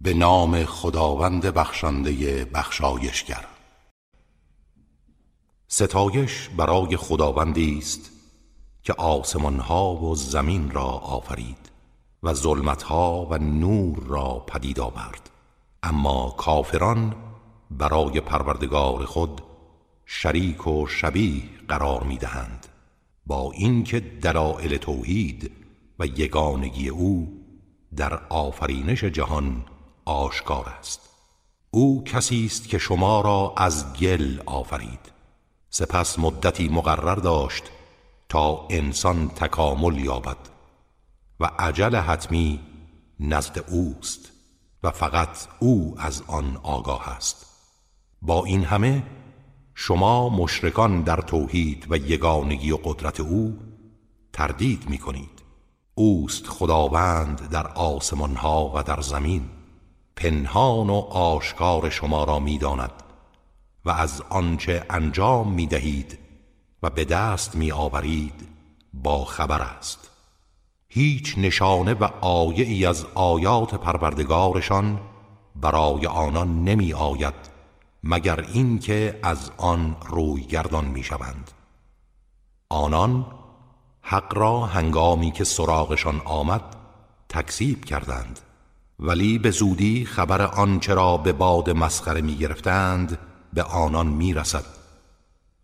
به نام خداوند بخشنده بخشایشگر. ستایش برای خداوندی است که آسمان ها و زمین را آفرید و ظلمت ها و نور را پدید آورد. اما کافران برای پروردگار خود شریک و شبیه قرار می دهند با اینکه دلائل توحید و یگانگی او در آفرینش جهان آشکار است. او کسی است که شما را از گل آفرید. سپس مدتی مقرر داشت تا انسان تکامل یابد و عجل حتمی نزد اوست و فقط او از آن آگاه است. با این همه شما مشرکان در توحید و یگانگی و قدرت او تردید می کنید. اوست خداوند در آسمان ها و در زمین. پنهان و آشکار شما را می‌داند و از آنچه انجام می دهید و به دست می آورید با خبر است. هیچ نشانه و آیه ای از آیات پروردگارشان برای آنان نمی آید مگر اینکه از آن روی گردان می شوند آنان حق را هنگامی که سراغشان آمد تکذیب کردند. ولی به زودی خبر آنچه را به باد مسخره می گرفتند به آنان می رسد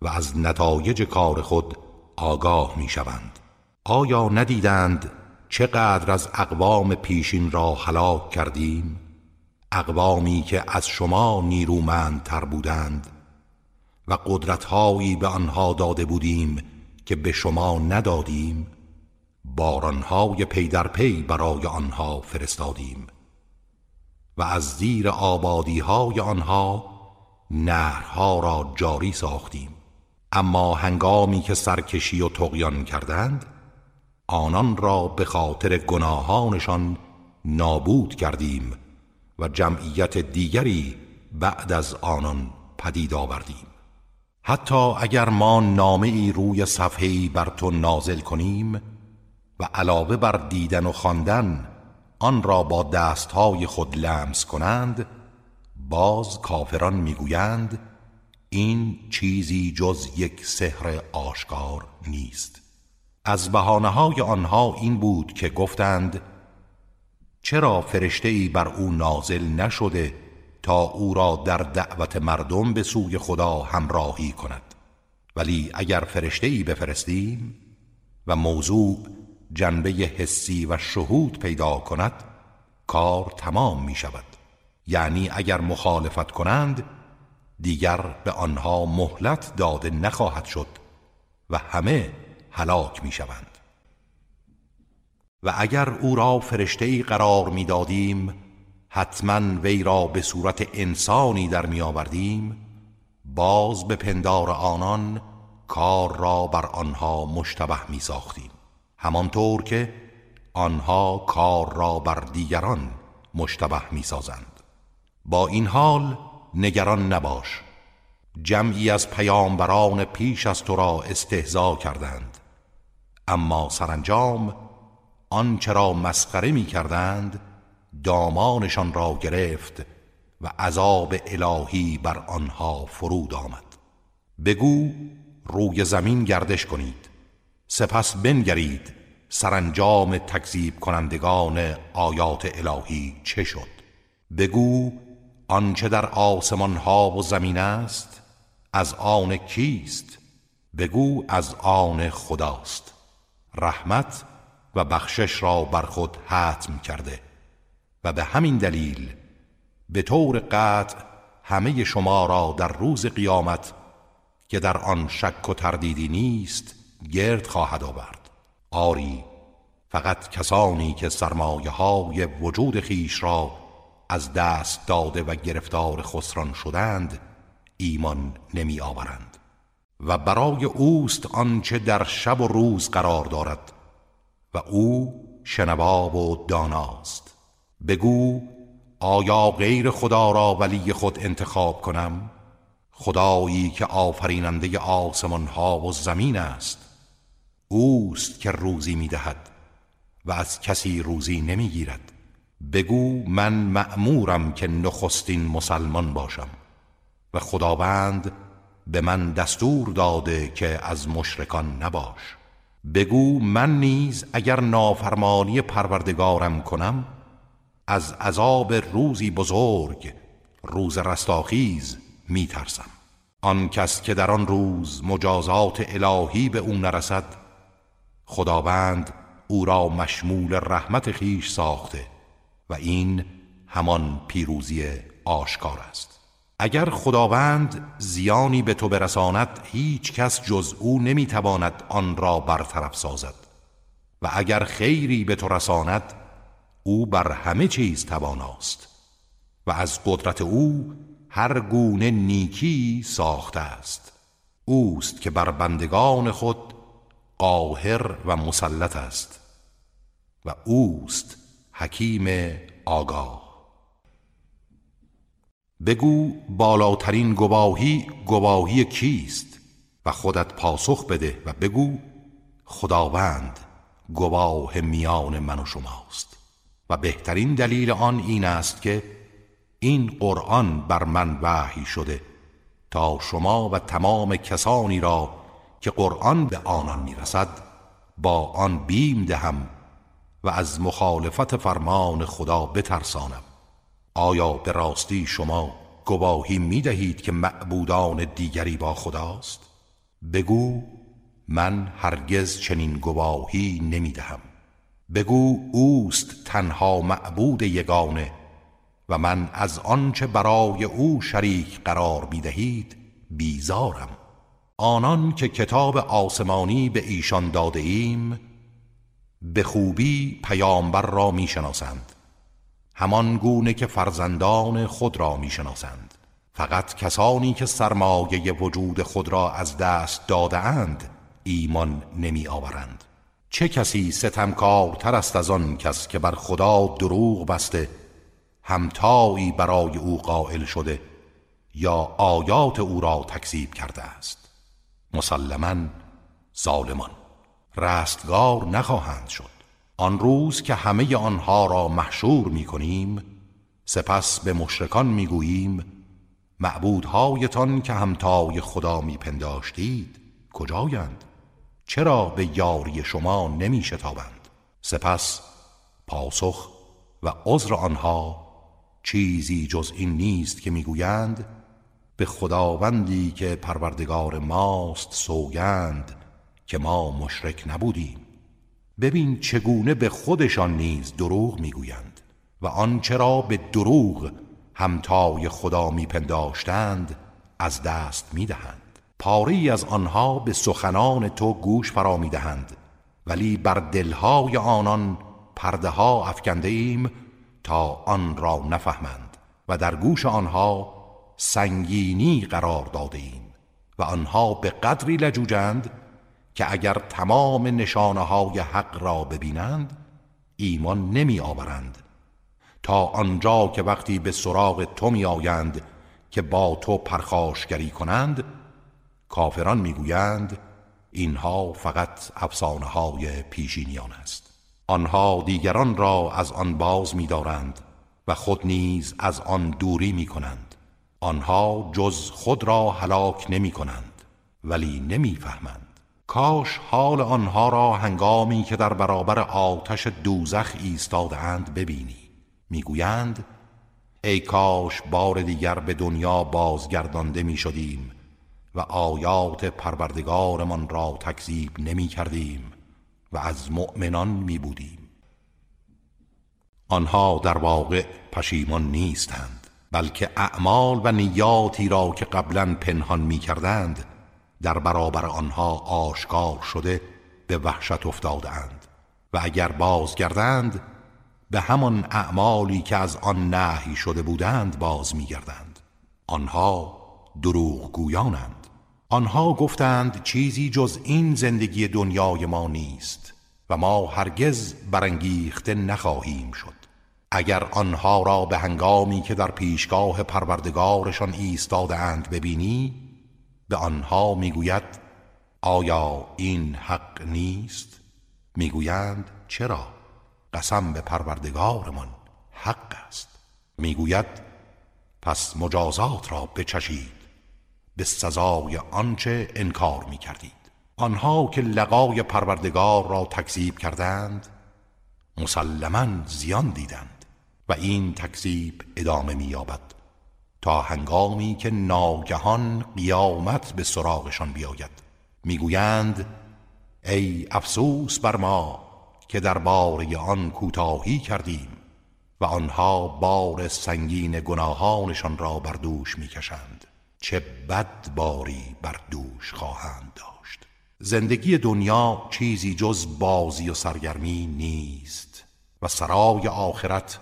و از نتایج کار خود آگاه می شوند آیا ندیدند چقدر از اقوام پیشین را هلاک کردیم؟ اقوامی که از شما نیرومندتر بودند و قدرتهایی به آنها داده بودیم که به شما ندادیم بارانهای پی در پی برای آنها فرستادیم. و از زیر آبادیهای آنها نهرها را جاری ساختیم. اما هنگامی که سرکشی و تقیان کردند آنان را به خاطر گناهانشان نابود کردیم و جمعیت دیگری بعد از آنان پدید آوردیم. حتی اگر ما نامه روی صفحه بر تو نازل کنیم و علاوه بر دیدن و خواندن آن را با دستهای خود لمس کنند باز کافران می‌گویند این چیزی جز یک سحر آشکار نیست. از بحانه های آنها این بود که گفتند چرا فرشته ای بر او نازل نشده تا او را در دعوت مردم به سوی خدا همراهی کند؟ ولی اگر فرشته ای بفرستیم و موضوع جنبه حسی و شهود پیدا کند کار تمام می شود یعنی اگر مخالفت کنند دیگر به آنها مهلت داده نخواهد شد و همه هلاک می شوند و اگر او را فرشته ای قرار می دادیم حتما وی را به صورت انسانی در می آوردیم باز به پندار آنان کار را بر آنها مشتبه می ساختیم همانطور که آنها کار را بر دیگران مشتبه می سازند با این حال نگران نباش. جمعی از پیامبران پیش از تو را استهزا کردند. اما سرانجام آنچه را مسخره می کردند دامانشان را گرفت و عذاب الهی بر آنها فرود آمد. بگو روی زمین گردش کنید. سپس بنگرید سرانجام تکذیب کنندگان آیات الهی چه شد. بگو آنچه در آسمان ها و زمین است از آن کیست؟ بگو از آن خداست. رحمت و بخشش را بر خود حتم کرده و به همین دلیل به طور قطع همه شما را در روز قیامت که در آن شک و تردیدی نیست گرد خواهد آورد. آری فقط کسانی که سرمایه های وجود خیش را از دست داده و گرفتار خسران شدند ایمان نمی آورند و برای اوست آنچه در شب و روز قرار دارد. و او شنوا و داناست. بگو آیا غیر خدا را ولی خود انتخاب کنم؟ خدایی که آفریننده آسمان ها و زمین است. اوست که روزی می‌دهد و از کسی روزی نمی‌گیرد. بگو من مأمورم که نخستین مسلمان باشم و خداوند به من دستور داده که از مشرکان نباش. بگو من نیز اگر نافرمانی پروردگارم کنم از عذاب روزی بزرگ روز رستاخیز می ترسم آن کس که در آن روز مجازات الهی به او نرسد خداوند او را مشمول رحمت خیش ساخته و این همان پیروزی آشکار است. اگر خداوند زیانی به تو برساند هیچ کس جز او نمی‌تواند آن را برطرف سازد. و اگر خیری به تو رساند او بر همه چیز تواناست. و از قدرت او هر گونه نیکی ساخته است. اوست که بر بندگان خود قاهر و مسلط است و اوست حکیم آگاه. بگو بالاترین گواهی گواهی کیست و خودت پاسخ بده و بگو خداوند گواه میان من و شماست. و بهترین دلیل آن این است که این قرآن بر من وحی شده تا شما و تمام کسانی را که قرآن به آنان می‌رسد با آن بیم دهم و از مخالفت فرمان خدا بترسانم. آیا به راستی شما گواهی می دهید که معبودان دیگری با خداست؟ بگو من هرگز چنین گواهی نمی دهم بگو اوست تنها معبود یگانه و من از آنچه برای او شریک قرار می دهید بیزارم. آنان که کتاب آسمانی به ایشان داده ایم به خوبی پیامبر را می‌شناسند همان گونه که فرزندان خود را می‌شناسند. فقط کسانی که سرمایه وجود خود را از دست داده اند ایمان نمی آورند چه کسی ستمکارتر است از آن کس که بر خدا دروغ بسته همتایی برای او قائل شده یا آیات او را تکذیب کرده است؟ مسلما ظالمان رستگار نخواهند شد آن روز که همه آنها را محشور می کنیم سپس به مشرکان می گوییم معبودهایتان که همتای خدا می پنداشتید کجایند؟ چرا به یاری شما نمی شتابند؟ سپس پاسخ و عذر آنها چیزی جز این نیست که می‌گویند به خداوندی که پروردگار ماست سوگند که ما مشرک نبودیم. ببین چگونه به خودشان نیز دروغ می‌گویند و آنچه را به دروغ همتای خدا میپنداشتند از دست می‌دهند. پاری از آنها به سخنان تو گوش فرا می‌دهند ولی بر دلهای آنان پرده ها افکنده ایم تا آن را نفهمند و در گوش آنها سنگینی قرار داده ایم و آنها به قدری لجوجند که اگر تمام نشانه های حق را ببینند ایمان نمی آورند تا آنجا که وقتی به سراغ تو می آیند که با تو پرخاشگری کنند کافران می‌گویند اینها فقط افسانه های پیشینیان است. آنها دیگران را از آن باز می‌دارند و خود نیز از آن دوری می کنند آنها جز خود را هلاک نمی کنند ولی نمی‌فهمند کاش حال آنها را هنگامی که در برابر آتش دوزخ ایستاده اند ببینی. می‌گویند ای کاش بار دیگر به دنیا بازگردانده می شدیم و آیات پروردگارمان را تکذیب نمی کردیم و از مؤمنان می بودیم آنها در واقع پشیمان نیستند. بلکه اعمال و نیاتی را که قبلا پنهان می کردند در برابر آنها آشکار شده به وحشت افتادند و اگر بازگردند به همان اعمالی که از آن نهی شده بودند باز میگردند. آنها دروغ گویانند آنها گفتند چیزی جز این زندگی دنیای ما نیست و ما هرگز برانگیخته نخواهیم شد. اگر آنها را به هنگامی که در پیشگاه پروردگارشان ایستاده اند ببینی به آنها می‌گوید آیا این حق نیست؟ می‌گویند چرا؟ قسم به پروردگارمان حق است. می‌گوید پس مجازات را بچشید. به سزای آنچه انکار می کردید آنها که لقای پروردگار را تکذیب کردند مسلما زیان دیدند. و این تکذیب ادامه مییابد تا هنگامی که ناگهان قیامت به سراغشان بیاید. می‌گویند ای افسوس بر ما که در باره آن کوتاهی کردیم و آنها بار سنگین گناهانشان را بر دوش می‌کشند. چه بد باری بر دوش خواهند داشت. زندگی دنیا چیزی جز بازی و سرگرمی نیست و سرای آخرت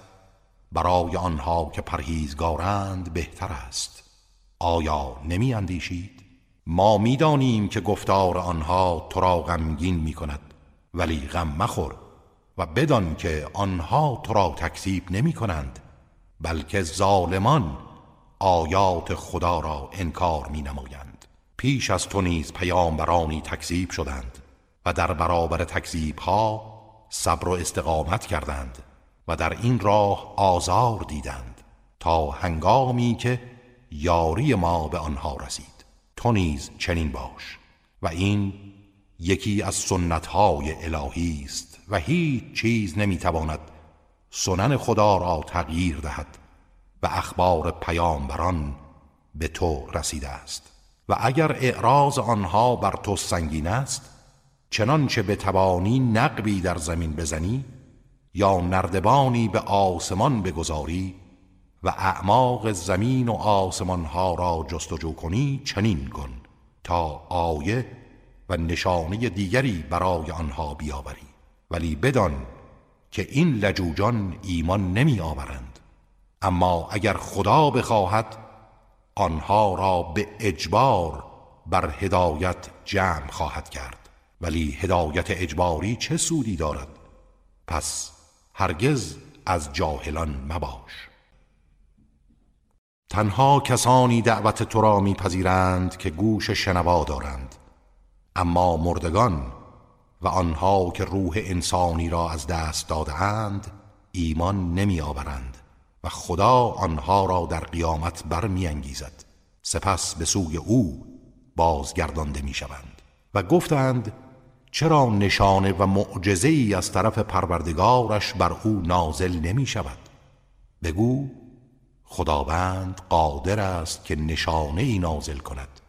برای آنها که پرهیزگارند بهتر است. آیا نمی اندیشید؟ ما می‌دانیم که گفتار آنها تو را غمگین می کند ولی غم مخور و بدان که آنها تو را تکذیب نمی کنند بلکه ظالمان آیات خدا را انکار می نمایند پیش از تو نیز پیامبرانی تکذیب شدند و در برابر تکذیب ها صبر و استقامت کردند. و در این راه آزار دیدند تا هنگامی که یاری ما به آنها رسید. تو نیز چنین باش و این یکی از سنتهای الهی است و هیچ چیز نمی‌تواند سنن خدا را تغییر دهد و اخبار پیامبران به تو رسیده است. و اگر اعراض آنها بر تو سنگین است چنانچه به توانی نقبی در زمین بزنی یا نردبانی به آسمان بگذاری و اعماق زمین و آسمانها را جستجو کنی چنین کن تا آیه و نشانه دیگری برای آنها بیاوری. ولی بدان که این لجوجان ایمان نمی آورند. اما اگر خدا بخواهد آنها را به اجبار بر هدایت جمع خواهد کرد. ولی هدایت اجباری چه سودی دارد؟ پس هرگز از جاهلان مباش. تنها کسانی دعوت تو را میپذیرند که گوش شنوا دارند. اما مردگان و آنها که روح انسانی را از دست دادهاند ایمان نمی آورند و خدا آنها را در قیامت برمیانگیزد. سپس به سوی او بازگردانده می‌شوند و گفتند چرا نشانه و معجزه ای از طرف پروردگارش بر او نازل نمی شود بگو خداوند قادر است که نشانه ای نازل کند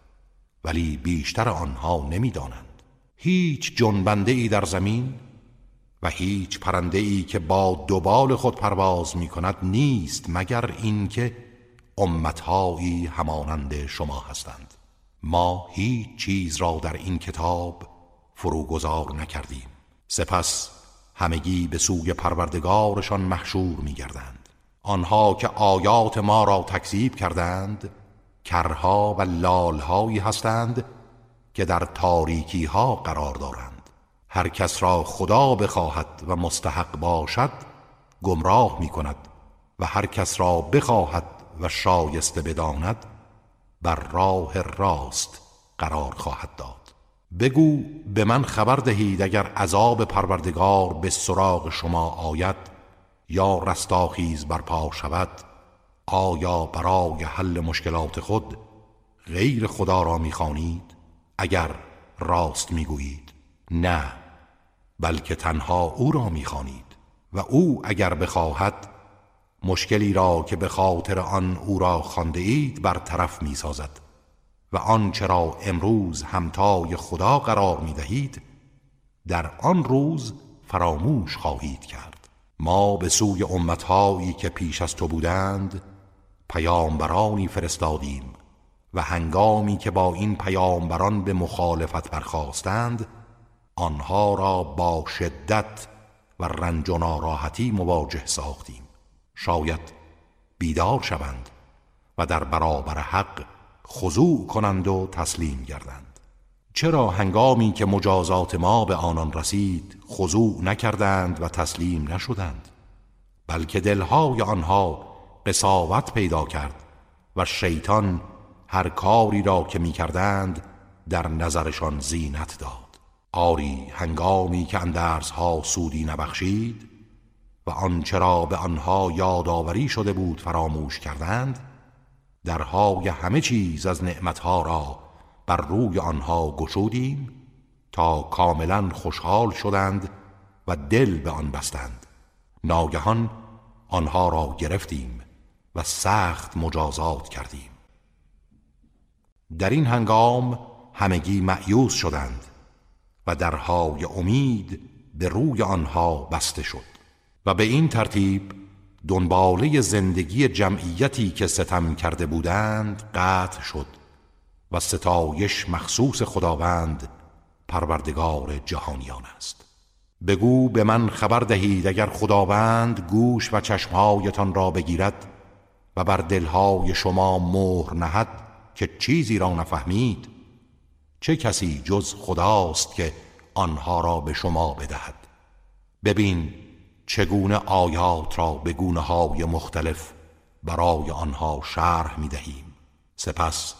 ولی بیشتر آنها نمی‌دانند. هیچ جنبنده ای در زمین و هیچ پرنده ای که با دوبال خود پرواز می کند نیست مگر اینکه امتهایی همانند شما هستند. ما هیچ چیز را در این کتاب فروگذار نکردیم. سپس همگی به سوی پروردگارشان محشور می گردند آنها که آیات ما را تکذیب کردند کرها و لالهایی هستند که در تاریکی ها قرار دارند. هر کس را خدا بخواهد و مستحق باشد گمراه می کند و هر کس را بخواهد و شایسته بداند بر راه راست قرار خواهد داد. بگو به من خبر دهید اگر عذاب پروردگار به سراغ شما آید یا رستاخیز برپا شود آیا برای حل مشکلات خود غیر خدا را می‌خوانید؟ اگر راست می‌گویید نه بلکه تنها او را می‌خوانید و او اگر بخواهد مشکلی را که به خاطر آن او را خانده اید برطرف می‌سازد. و آنچه را امروز همتای خدا قرار می‌دهید در آن روز فراموش خواهید کرد. ما به سوی امتهایی که پیش از تو بودند پیامبرانی فرستادیم و هنگامی که با این پیامبران به مخالفت برخواستند آنها را با شدت و رنج و ناراحتی مواجه ساختیم. شاید بیدار شوند و در برابر حق خضوع کنند و تسلیم گردند. چرا هنگامی که مجازات ما به آنان رسید خضوع نکردند و تسلیم نشدند؟ بلکه دلهای آنها قصاوت پیدا کرد و شیطان هر کاری را که می کردند در نظرشان زینت داد. آری هنگامی که اندرس ها سودی نبخشید و و آنچه را به آنها یادآوری شده بود فراموش کردند درهای همه چیز از نعمتها را بر روی آنها گشودیم تا کاملا خوشحال شدند و دل به آن بستند. ناگهان آنها را گرفتیم و سخت مجازات کردیم. در این هنگام همگی معیوز شدند و درهای امید به روی آنها بسته شد و به این ترتیب دنباله زندگی جمعیتی که ستم کرده بودند قطع شد و ستایش مخصوص خداوند پروردگار جهانیان است. بگو به من خبر دهید اگر خداوند گوش و چشمهایتان را بگیرد و بر دلهای شما مهر نهد که چیزی را نفهمید چه کسی جز خداست که آنها را به شما بدهد؟ ببین چگونه آیات را به گونه های مختلف برای آنها شرح می دهیم؟ سپس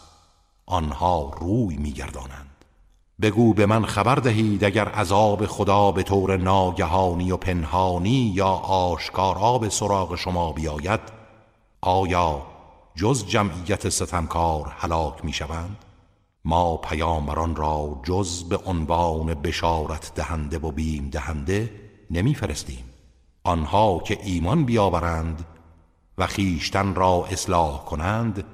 آنها روی می گردانند. بگو به من خبر دهید اگر عذاب خدا به طور ناگهانی و پنهانی یا آشکارا به سراغ شما بیاید آیا جز جمعیت ستمکار هلاک می شوند؟ ما پیامبران را جز به عنوان بشارت دهنده و بیم دهنده نمی فرستیم. آنها که ایمان بیاورند و خیشتن را اصلاح کنند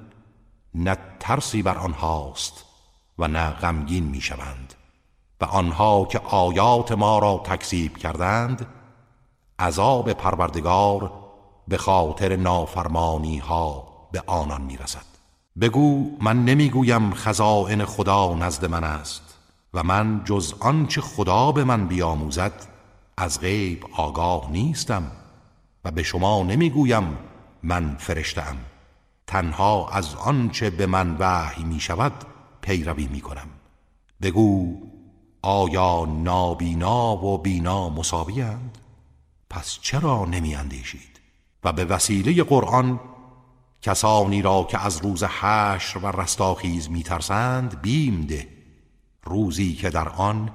نه ترسی بر آنهاست و نه غمگین می شوند و آنها که آیات ما را تکذیب کردند عذاب پروردگار به خاطر نافرمانی ها به آنان می رسد بگو من نمی‌گویم خزائن خدا نزد من است و من جز آنچه خدا به من بیاموزد از غیب آگاه نیستم و به شما نمی‌گویم من فرشتم. تنها از آنچه به من وحی می شود پیروی می کنم بگو آیا نابینا و بینا مساوی پس چرا نمی اندیشید و به وسیله قرآن کسانی را که از روز حشر و رستاخیز میترسند بیم ده. روزی که در آن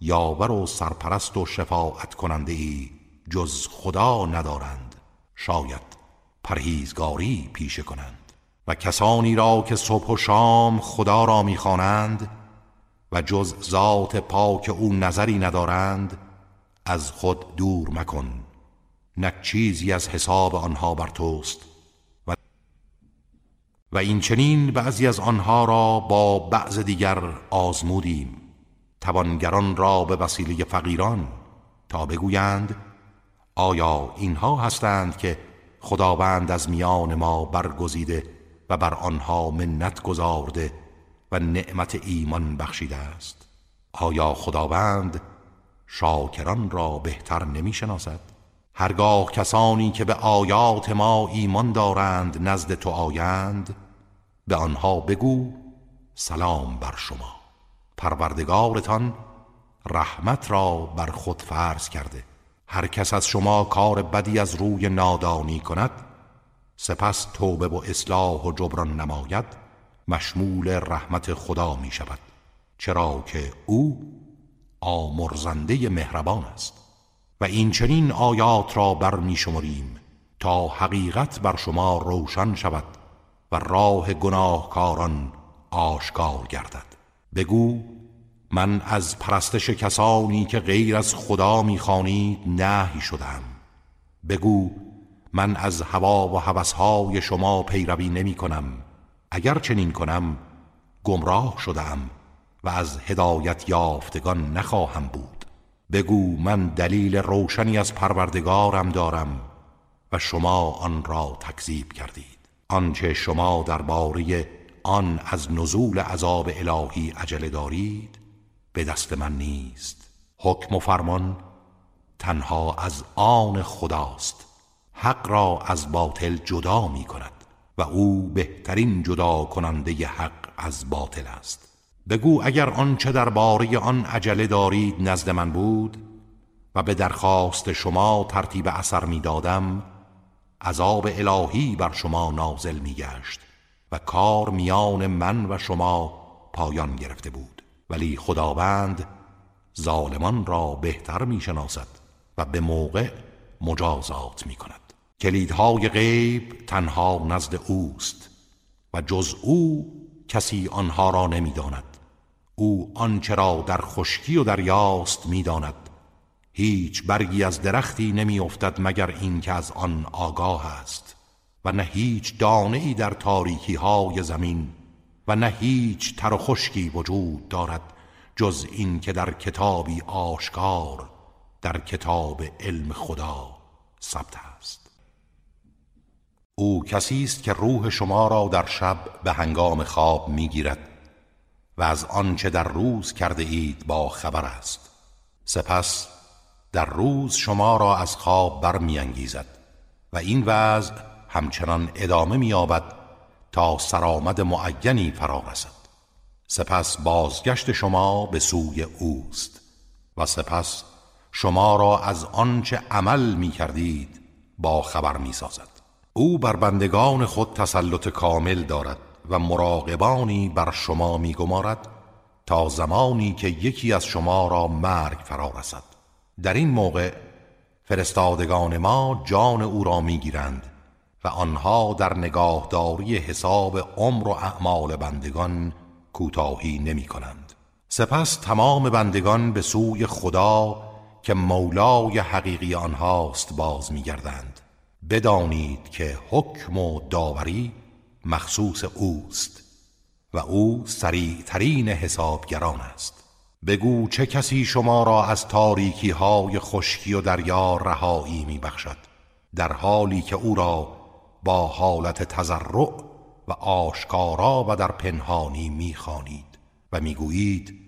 یاور و سرپرست و شفاعت کننده ای جز خدا ندارند. شاید پرهیزگاری پیشه کنند. و کسانی را که صبح و شام خدا را می‌خوانند و جز ذات پاک او نظری ندارند از خود دور مکن. نه چیزی از حساب آنها بر توست. و, و این چنین بعضی از آنها را با بعض دیگر آزمودیم. توانگران را به وسیله فقیران تا بگویند آیا اینها هستند که خداوند از میان ما برگزیده و بر آنها منت گذارده و نعمت ایمان بخشیده است؟ آیا خداوند شاکران را بهتر نمی شناسد هرگاه کسانی که به آیات ما ایمان دارند نزد تو آیند به آنها بگو سلام بر شما. پروردگارتان رحمت را بر خود فرض کرده. هر کس از شما کار بدی از روی نادانی کند سپس توبه و اصلاح و جبران نماید مشمول رحمت خدا می شود. چرا که او آمرزنده مهربان است. و این چنین آیات را بر می شمریم تا حقیقت بر شما روشن شود و راه گناهکاران آشکار گردد. بگو من از پرستش کسانی که غیر از خدا می‌خوانید نهی شدم. بگو من از هوا و هوسهای شما پیروی نمی کنم اگر چنین کنم گمراه شدم و از هدایت یافتگان نخواهم بود. بگو من دلیل روشنی از پروردگارم دارم و شما آن را تکذیب کردید. آنچه شما درباره آن از نزول عذاب الهی عجله دارید به دست من نیست. حکم و فرمان تنها از آن خداست. حق را از باطل جدا می کند و او بهترین جدا کننده حق از باطل است. بگو اگر آنچه درباره آن عجله دارید نزد من بود و به درخواست شما ترتیب اثر می دادم عذاب الهی بر شما نازل می گشت و کار میان من و شما پایان گرفته بود. ولی خداوند ظالمان را بهتر می شناسد و به موقع مجازات می کند کلیدهای غیب تنها نزد اوست و جز او کسی آنها را نمی‌داند. او آنچه را در خشکی و دریاست می‌داند. هیچ برگی از درختی نمیافتد مگر اینکه از آن آگاه است و نه هیچ دانه ای در تاریکی های زمین و نه هیچ تر و خشکی وجود دارد جز این که در کتابی آشکار در کتاب علم خدا ثبت است. او کسی است که روح شما را در شب به هنگام خواب می‌گیرد و از آنچه در روز کرده اید با خبر است. سپس در روز شما را از خواب برمیانگیزد و این وضع همچنان ادامه مییابد تا سرآمد معینی فرا رسد. سپس بازگشت شما به سوی اوست و سپس شما را از آنچه عمل می کردید با خبر می سازد او بر بندگان خود تسلط کامل دارد و مراقبانی بر شما می گمارد تا زمانی که یکی از شما را مرگ فرا رسد. در این موقع فرستادگان ما جان او را می گیرند و آنها در نگاهداری حساب عمر و اعمال بندگان کوتاهی نمی کنند. سپس تمام بندگان به سوی خدا که مولای حقیقی آنهاست باز می گردند. بدانید که حکم و داوری مخصوص اوست و او سریعترین حسابگران است. بگو چه کسی شما را از تاریکی های خشکی و دریا رهایی می بخشد. در حالی که او را با حالت تزرع و آشکارا و در پنهانی می‌خوانید و می‌گویید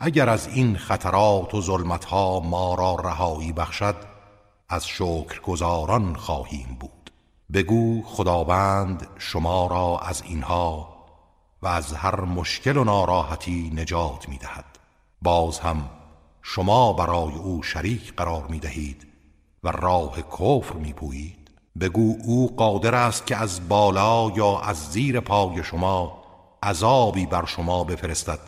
اگر از این خطرات و ظلمتها ما را رهایی بخشد از شکر گزاران خواهیم بود. بگو خداوند شما را از اینها و از هر مشکل و ناراحتی نجات می‌دهد. باز هم شما برای او شریک قرار می دهید و راه کفر می پویید بگو او قادر است که از بالا یا از زیر پای شما عذابی بر شما بفرستد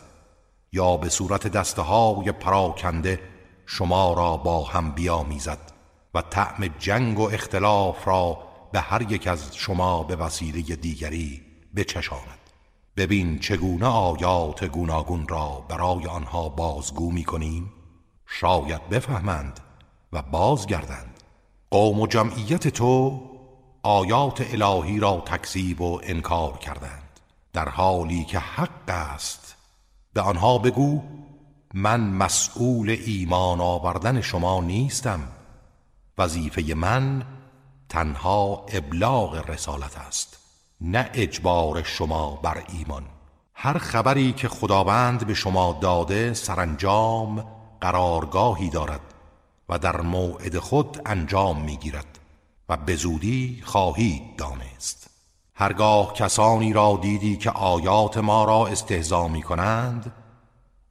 یا به صورت دسته های پراکنده شما را با هم بیامیزد و طعم جنگ و اختلاف را به هر یک از شما به وسیله دیگری بچشاند. ببین چگونه آیات گوناگون را برای آنها بازگو می کنیم شاید بفهمند و بازگردند. قوم و جمعیت تو آیات الهی را تکذیب و انکار کردند در حالی که حق است. به آنها بگو من مسئول ایمان آوردن شما نیستم وظیفه من تنها ابلاغ رسالت است نه اجبار شما بر ایمان. هر خبری که خداوند به شما داده سرانجام قرارگاهی دارد. و در موعد خود انجام می‌گیرد و به زودی خواهید دانست. هرگاه کسانی را دیدی که آیات ما را استهزا می کنند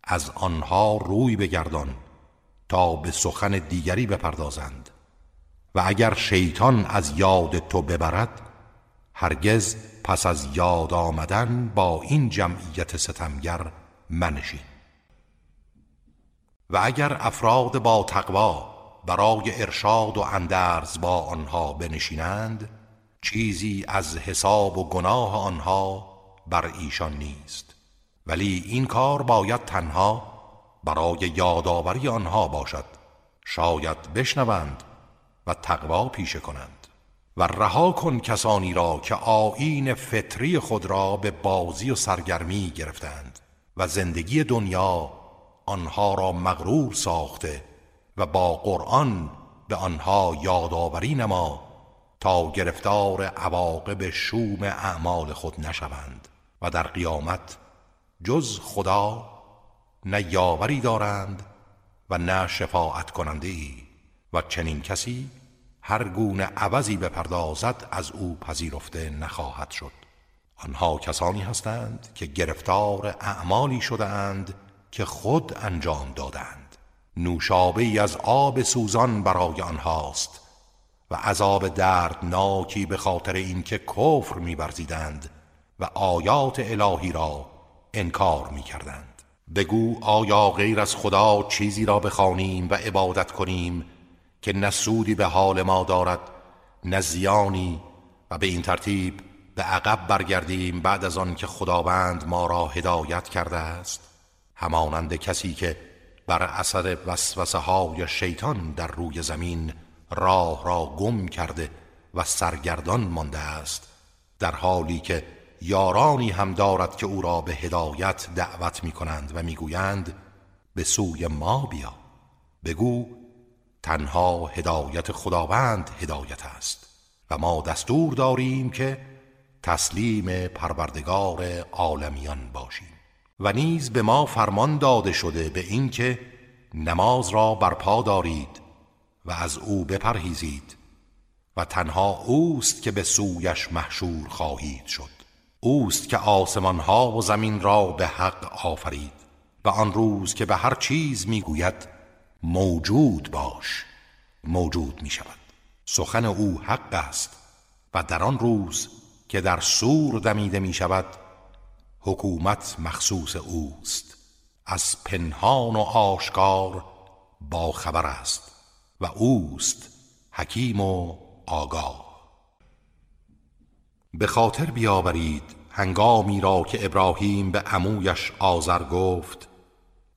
از آنها روی بگردان تا به سخن دیگری بپردازند. و اگر شیطان از یاد تو ببرد هرگز پس از یاد آمدن با این جمعیت ستمگر منشین. و اگر افراد با تقوا برای ارشاد و اندرز با آنها بنشینند چیزی از حساب و گناه آنها بر ایشان نیست. ولی این کار باید تنها برای یادآوری آنها باشد. شاید بشنوند و تقوا پیشه کنند. و رها کن کسانی را که آیین فطری خود را به بازی و سرگرمی گرفتند و زندگی دنیا آنها را مغرور ساخته و با قرآن به آنها یادآوری نما تا گرفتار عواقب شوم اعمال خود نشوند و در قیامت جز خدا نه یاوری دارند و نه شفاعت کننده ای و چنین کسی هر گونه عوضی بپردازد از او پذیرفته نخواهد شد. آنها کسانی هستند که گرفتار اعمالی شدهاند که خود انجام دادند نوشابه از آب سوزان برای آنهاست و عذاب دردناکی به خاطر اینکه کفر می‌ورزیدند و آیات الهی را انکار می‌کردند. بگو آیا غیر از خدا چیزی را بخوانیم و عبادت کنیم که نه سودی به حال ما دارد نه زیانی و به این ترتیب به عقب برگردیم بعد از آن که خداوند ما را هدایت کرده است؟ همانند کسی که بر اثر وسوسه های شیطان در روی زمین راه را گم کرده و سرگردان مانده است در حالی که یارانی هم دارد که او را به هدایت دعوت می کنند و می‌گویند به سوی ما بیا بگو تنها هدایت خداوند هدایت است و ما دستور داریم که تسلیم پروردگار عالمیان باشیم. و نیز به ما فرمان داده شده به اینکه نماز را برپا دارید و از او بپرهیزید و تنها اوست که به سویش محشور خواهید شد. اوست که آسمان ها و زمین را به حق آفرید و آن روز که به هر چیز می‌گوید موجود باش موجود می شود سخن او حق است و در آن روز که در سور دمیده می شود حکومت مخصوص اوست از پنهان و آشکار با خبر است و اوست حکیم و آگاه به خاطر بیاورید هنگامی را که ابراهیم به عمویش آذر گفت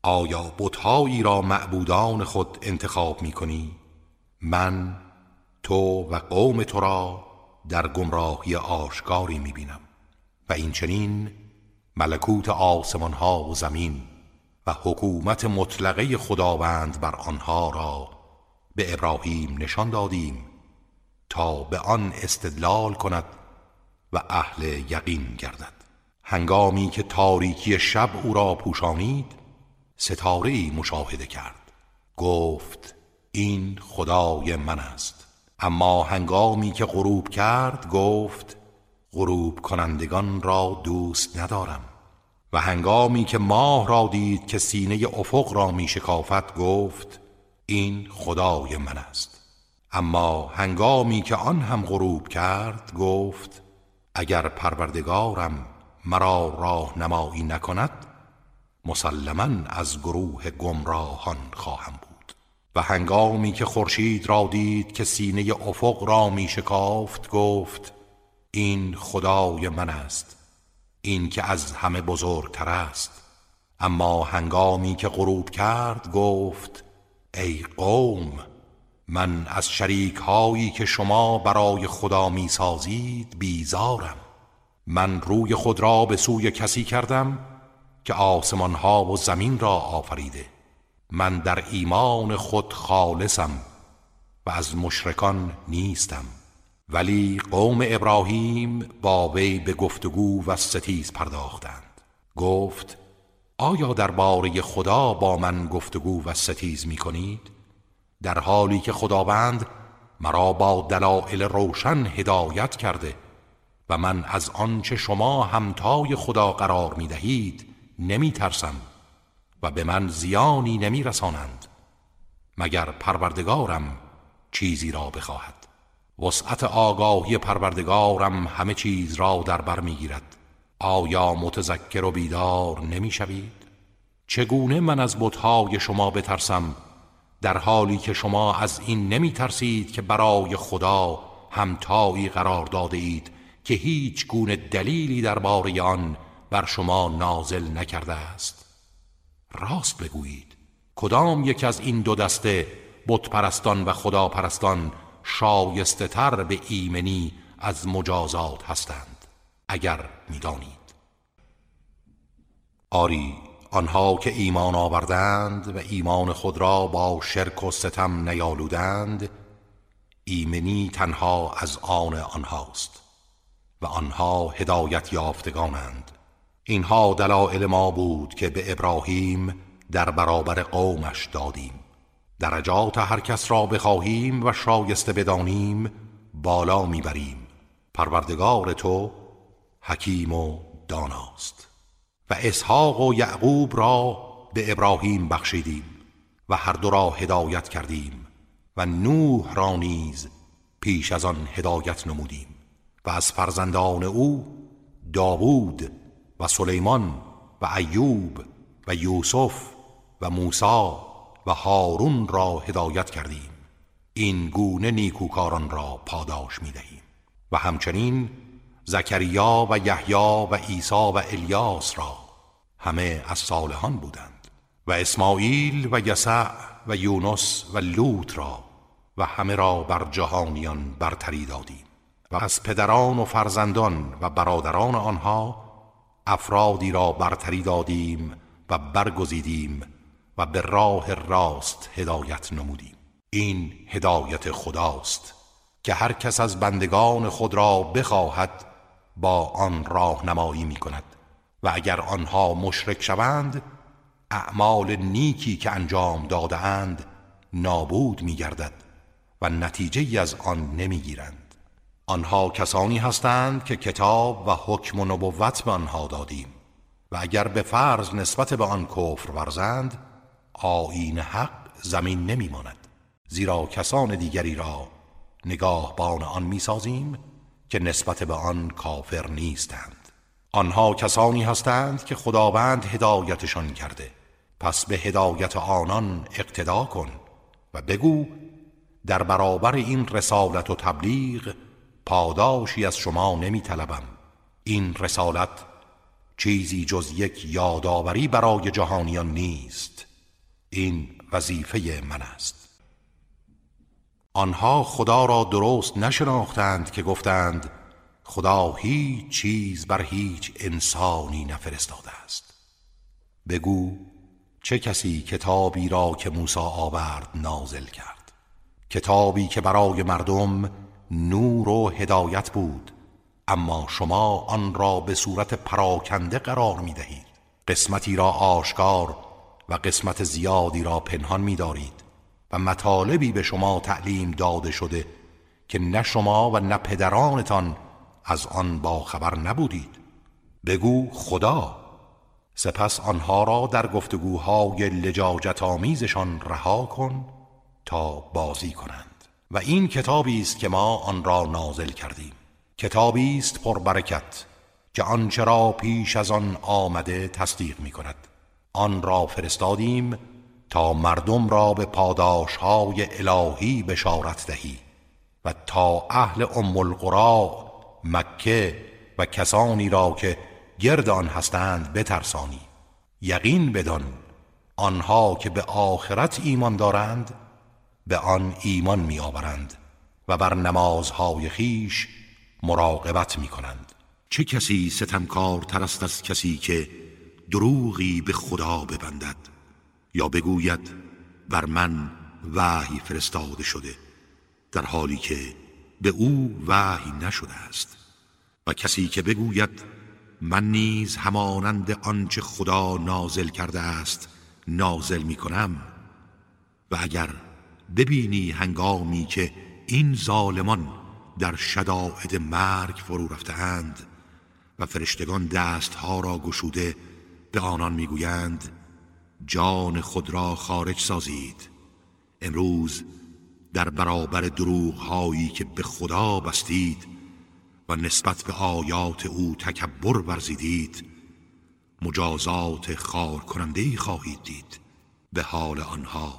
آیا بتهایی را معبودان خود انتخاب می کنی؟ من تو و قوم تو را در گمراهی آشکاری می بینم و این چنین ملکوت آسمان ها و زمین و حکومت مطلقه خداوند بر آنها را به ابراهیم نشان دادیم تا به آن استدلال کند و اهل یقین گردد. هنگامی که تاریکی شب او را پوشانید ستاره مشاهده کرد. گفت این خدای من است. اما هنگامی که غروب کرد گفت غروب کنندگان را دوست ندارم. و هنگامی که ماه را دید که سینه افق را می شکافت گفت این خدای من است. اما هنگامی که آن هم غروب کرد گفت اگر پروردگارم مرا راه نمایی نکند مسلما از گروه گمراهان خواهم بود. و هنگامی که خورشید را دید که سینه افق را می شکافت گفت این خدای من است این که از همه بزرگتر است. اما هنگامی که غروب کرد گفت ای قوم من از شریک هایی که شما برای خدا می سازید بیزارم. من روی خود را به سوی کسی کردم که آسمان ها و زمین را آفریده. من در ایمان خود خالصم و از مشرکان نیستم. ولی قوم ابراهیم با وی به گفتگو و ستیز پرداختند گفت آیا درباره خدا با من گفتگو و ستیز می کنید؟ در حالی که خداوند مرا با دلائل روشن هدایت کرده و من از آنچه شما همتای خدا قرار می دهید نمی ترسم و به من زیانی نمی رسانند مگر پروردگارم چیزی را بخواهد وسعت آگاهی پروردگارم همه چیز را در بر می‌گیرد. آیا متذکر و بیدار نمی شوید؟ چگونه من از بتهای شما بترسم؟ در حالی که شما از این نمی ترسید که برای خدا همتایی قرار داده اید که هیچ گونه دلیلی درباره آن بر شما نازل نکرده است. راست بگویید کدام یک از این دو دسته بت پرستان و خدا پرستان شایسته تر به ایمنی از مجازات هستند اگر می‌دانید. آری آنها که ایمان آوردند و ایمان خود را با شرک و ستم نیالودند ایمنی تنها از آن آنهاست و آنها هدایت یافتگانند. اینها دلائل ما بود که به ابراهیم در برابر قومش دادیم. درجات هر کس را بخواهیم و شایسته بدانیم بالا می‌بریم. پروردگار تو حکیم و داناست. و اسحاق و یعقوب را به ابراهیم بخشیدیم و هر دو را هدایت کردیم و نوح را نیز پیش از آن هدایت نمودیم. و از فرزندان او داوود و سلیمان و ایوب و یوسف و موسی و هارون را هدایت کردیم. این گونه نیکوکاران را پاداش می دهیم و همچنین زکریا و یحیی و عیسی و الیاس را همه از صالحان بودند و اسماعیل و یسع و یونس و لوط را و همه را بر جهانیان برتری دادیم. و از پدران و فرزندان و برادران آنها افرادی را برتری دادیم و برگزیدیم و به راه راست هدایت نمودیم. این هدایت خداست که هر کس از بندگان خود را بخواهد با آن راهنمایی می کند و اگر آنها مشرک شوند اعمال نیکی که انجام داده اند نابود می گردد و نتیجه از آن نمی گیرند آنها کسانی هستند که کتاب و حکم و نبوت به آنها دادیم. و اگر به فرض نسبت به آن کفر ورزند آین حق زمین نمی ماند زیرا کسان دیگری را نگاهبان آن می سازیم که نسبت به آن کافر نیستند. آنها کسانی هستند که خداوند هدایتشان کرده. پس به هدایت آنان اقتدا کن و بگو در برابر این رسالت و تبلیغ پاداشی از شما نمی طلبم این رسالت چیزی جز یک یادآوری برای جهانیان نیست. این وظیفه من است. آنها خدا را درست نشناختند که گفتند خدا هیچ چیز بر هیچ انسانی نفرستاده است. بگو چه کسی کتابی را که موسی آورد نازل کرد؟ کتابی که برای مردم نور و هدایت بود اما شما آن را به صورت پراکنده قرار می دهید قسمتی را آشکار و قسمت زیادی را پنهان می دارید و مطالبی به شما تعلیم داده شده که نه شما و نه پدرانتان از آن با خبر نبودید. بگو خدا. سپس آنها را در گفتگوهای لجاجت آمیزشان رها کن تا بازی کنند. و این کتابی است که ما آن را نازل کردیم. کتابی است پربرکت که آنچه را پیش از آن آمده تصدیق می کند آن را فرستادیم تا مردم را به پاداش های الهی بشارت دهی و تا اهل ام القرا مکه و کسانی را که گرد آن هستند بترسانی. یقین بدان آنها که به آخرت ایمان دارند به آن ایمان میآورند و بر نمازهای خیش مراقبت می کنند چه کسی ستمکار تر است از کسی که دروغی به خدا ببندد یا بگوید بر من وحی فرستاده شده در حالی که به او وحی نشده است و کسی که بگوید من نیز همانند آنچه خدا نازل کرده است نازل می کنم و اگر ببینی هنگامی که این ظالمان در شدائد مرگ فرو رفتهاند و فرشتگان دستها را گشوده به آنان می‌گویند جان خود را خارج سازید. امروز در برابر دروغ هایی که به خدا بستید و نسبت به آیات او تکبر ورزیدید مجازات خار کننده خواهید دید. به حال آنها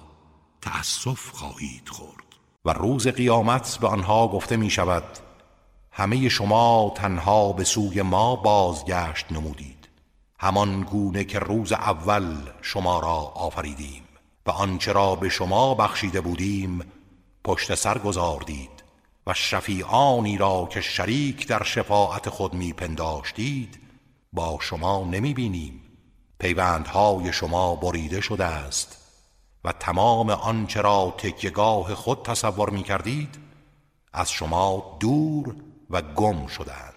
تأسف خواهید خورد. و روز قیامت به آنها گفته می شود همه شما تنها به سوی ما بازگشت نمودید. همان گونه که روز اول شما را آفریدیم و آنچه را به شما بخشیده بودیم پشت سر گذاردید و شفیعانی را که شریک در شفاعت خود میپنداشتید با شما نمی بینیم پیوندهای شما بریده شده است و تمام آنچه را تکیگاه خود تصور می کردید از شما دور و گم شدند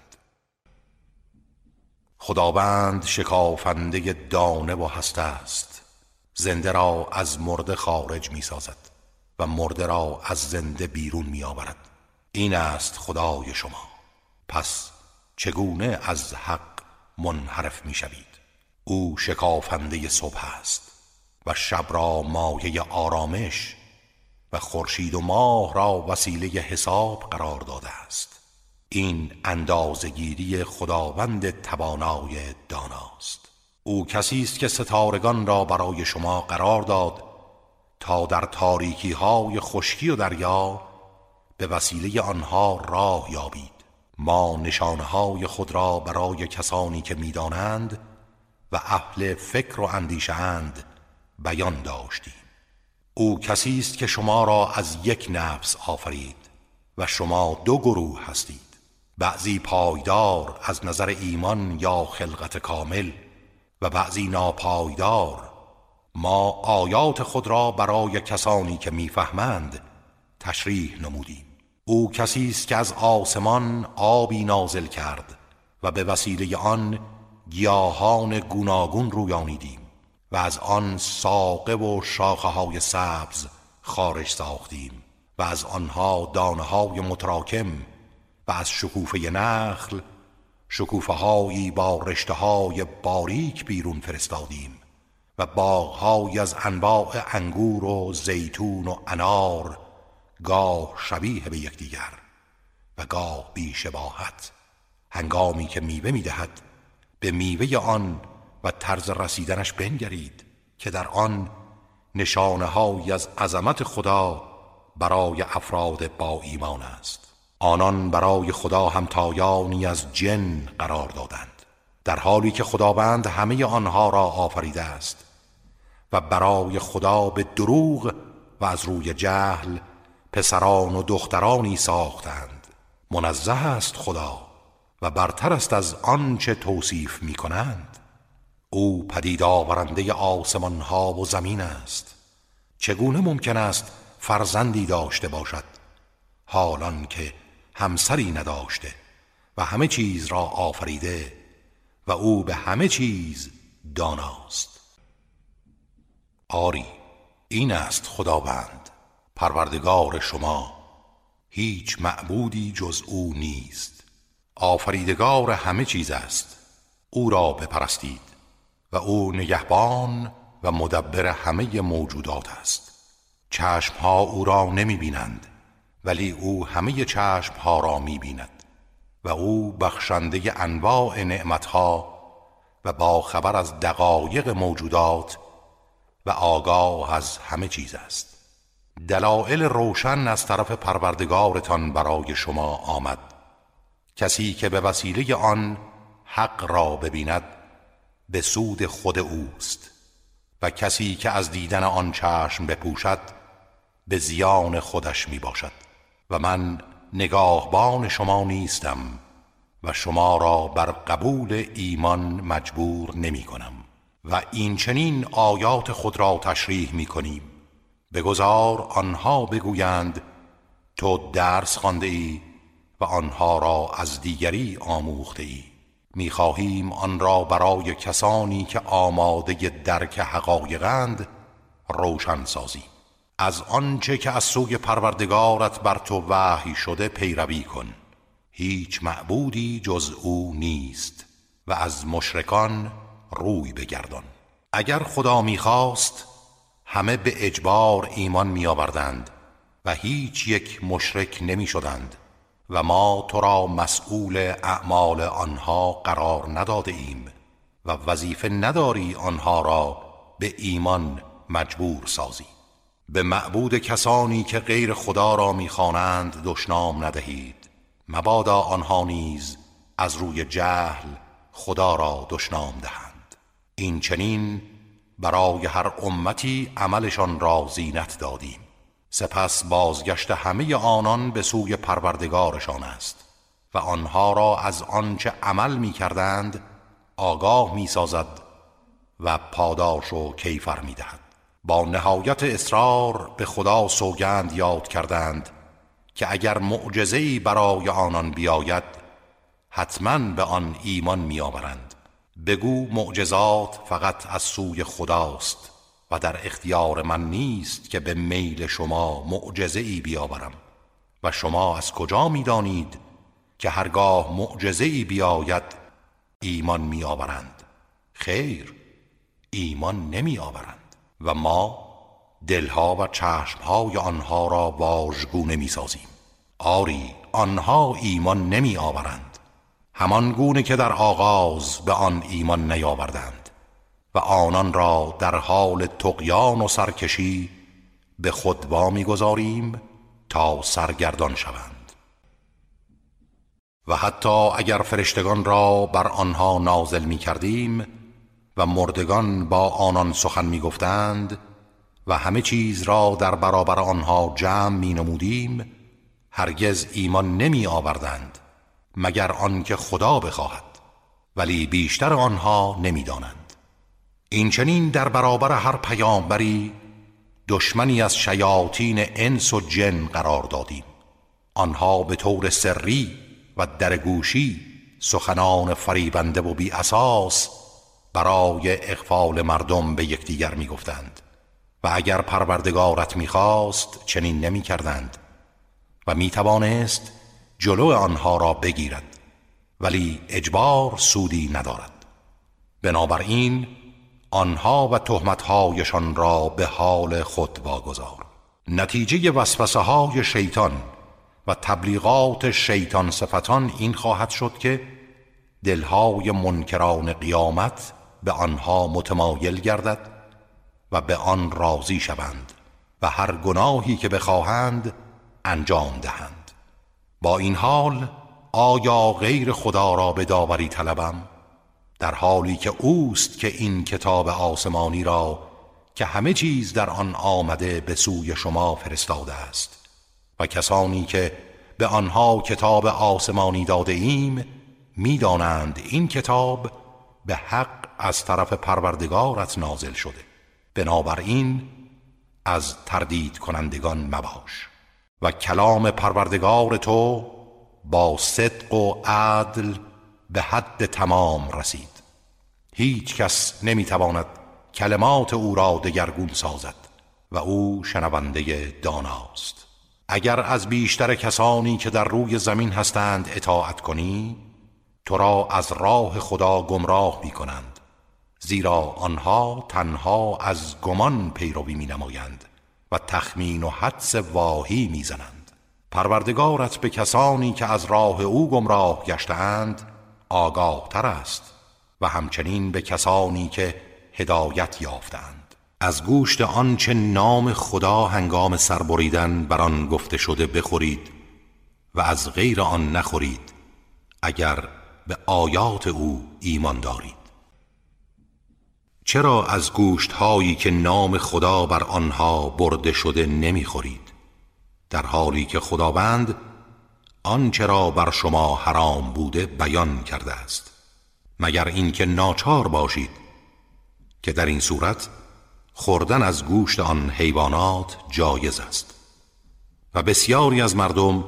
خداوند شکافنده دانه و هسته است. زنده را از مرده خارج می سازد و مرده را از زنده بیرون می آورد این است خدای شما. پس چگونه از حق منحرف می شوید او شکافنده صبح است و شب را مایه آرامش و خورشید و ماه را وسیله حساب قرار داده است. این اندازگیری خداوند توانای داناست. او کسی است که ستارگان را برای شما قرار داد تا در تاریکی های خشکی و دریا به وسیله آنها راه یابید. ما نشانه های خود را برای کسانی که می‌دانند و اهل فکر و اندیشه اند بیان داشتیم. او کسی است که شما را از یک نفس آفرید و شما دو گروه هستید. بعضی پایدار از نظر ایمان یا خلقت کامل و بعضی ناپایدار. ما آیات خود را برای کسانی که می‌فهمند تشریح نمودیم. او کسی است که از آسمان آبی نازل کرد و به وسیله آن گیاهان گوناگون رویانیدیم و از آن ساقه و شاخه های سبز خارج ساختیم و از آنها دانه های متراکم و از شکوفه نخل شکوفه هایی با رشته های باریک بیرون فرستادیم و باغهایی از انواع انگور و زیتون و انار گاه شبیه به یکدیگر و گاه بیشباهت. هنگامی که میوه می‌دهد به میوه آن و طرز رسیدنش بنگرید که در آن نشانه های از عظمت خدا برای افراد با ایمان است. آنان برای خدا همتایانی از جن قرار دادند. در حالی که خداوند همه آنها را آفریده است و برای خدا به دروغ و از روی جهل پسران و دخترانی ساختند. منزه است خدا و برتر است از آنچه توصیف می کنند او پدید آورنده آسمان ها و زمین است. چگونه ممکن است فرزندی داشته باشد؟ حالان که همسری نداشته و همه چیز را آفریده و او به همه چیز داناست. آری این است خداوند پروردگار شما. هیچ معبودی جز او نیست. آفریدگار همه چیز است. او را بپرستید و او نگهبان و مدبر همه موجودات است. چشمها او را نمی بینند ولی او همه چشمها را می بیند و او بخشنده انواع نعمتها و با خبر از دقایق موجودات و آگاه از همه چیز است. دلائل روشن از طرف پروردگارتان برای شما آمد. کسی که به وسیله آن حق را ببیند به سود خود اوست. و کسی که از دیدن آن چشم بپوشد به زیان خودش می باشد و من نگاهبان شما نیستم و شما را بر قبول ایمان مجبور نمی کنم و این چنین آیات خود را تشریح می کنیم. بگذار آنها بگویند تو درس خانده ای و آنها را از دیگری آموخته ای. می‌خواهیم آن را برای کسانی که آماده درک حقایقند روشن سازیم. از آنچه که از سوی پروردگارت بر تو وحی شده پیروی کن. هیچ معبودی جز او نیست و از مشرکان روی بگردان. اگر خدا می‌خواست همه به اجبار ایمان میآوردند و هیچ یک مشرک نمی شدند و ما تو را مسئول اعمال آنها قرار نداده ایم و وظیفه نداری آنها را به ایمان مجبور سازی. به معبود کسانی که غیر خدا را می‌خوانند دشنام ندهید. مبادا آنها نیز از روی جهل خدا را دشنام دهند. این چنین برای هر امتی عملشان را زینت دادیم. سپس بازگشت همه آنان به سوی پروردگارشان است و آنها را از آنچه عمل می کردند آگاه می سازد و پاداش و کیفر می دهد با نهایت اصرار به خدا سوگند یاد کردند که اگر معجزه‌ای برای آنان بیاید حتما به آن ایمان میآورند. بگو معجزات فقط از سوی خداست و در اختیار من نیست که به میل شما معجزه ای بیاورم. و شما از کجا می‌دانید که هرگاه معجزه ای بیاید ایمان میآورند؟ خیر ایمان نمی آورند و ما دلها و چشمهای آنها را واژگونه می سازیم آری آنها ایمان نمی آورند همان گونه که در آغاز به آن ایمان نیاوردند و آنان را در حال تقیان و سرکشی به خود می‌گذاریم تا سرگردان شوند. و حتی اگر فرشتگان را بر آنها نازل می کردیم و مردگان با آنان سخن می گفتند و همه چیز را در برابر آنها جمع می نمودیم هرگز ایمان نمی آوردند مگر آنکه خدا بخواهد ولی بیشتر آنها نمی‌دانند. این چنین در برابر هر پیامبری دشمنی از شیاطین انس و جن قرار دادیم. آنها به طور سری و درگوشی سخنان فریبنده و بی اساس برای اغفال مردم به یکدیگر می‌گفتند و اگر پروردگارت می‌خواست چنین نمی کردند و می توانست جلو آنها را بگیرد ولی اجبار سودی ندارد. بنابراین آنها و تهمتهایشان را به حال خود واگذار. نتیجه وسوسه های شیطان و تبلیغات شیطان صفتان این خواهد شد که دلهای منکران قیامت به آنها متمایل گردد و به آن راضی شوند و هر گناهی که بخواهند انجام دهند. با این حال آیا غیر خدا را به داوری طلبم؟ در حالی که اوست که این کتاب آسمانی را که همه چیز در آن آمده به سوی شما فرستاده است و کسانی که به آنها کتاب آسمانی داده ایم می‌دانند این کتاب به حق از طرف پروردگارت نازل شده. بنابراین از تردید کنندگان مباش. و کلام پروردگار تو با صدق و عدل به حد تمام رسید. هیچ کس نمی‌تواند کلمات او را دگرگون سازد و او شنونده داناست. اگر از بیشتر کسانی که در روی زمین هستند اطاعت کنی تو را از راه خدا گمراه می کنند زیرا آنها تنها از گمان پیروی می نمایند و تخمین و حدس واهی می زنند پروردگارت به کسانی که از راه او گمراه گشتند آگاه تر است و همچنین به کسانی که هدایت یافتند از گوشت آنچه نام خدا هنگام سربریدن بر آن گفته شده بخورید و از غیر آن نخورید اگر به آیات او ایمان دارید. چرا از گوشت هایی که نام خدا بر آنها برده شده نمی‌خورید؟ در حالی که خداوند آنچه را بر شما حرام بوده بیان کرده است. مگر اینکه ناچار باشید که در این صورت خوردن از گوشت آن حیوانات جایز است. و بسیاری از مردم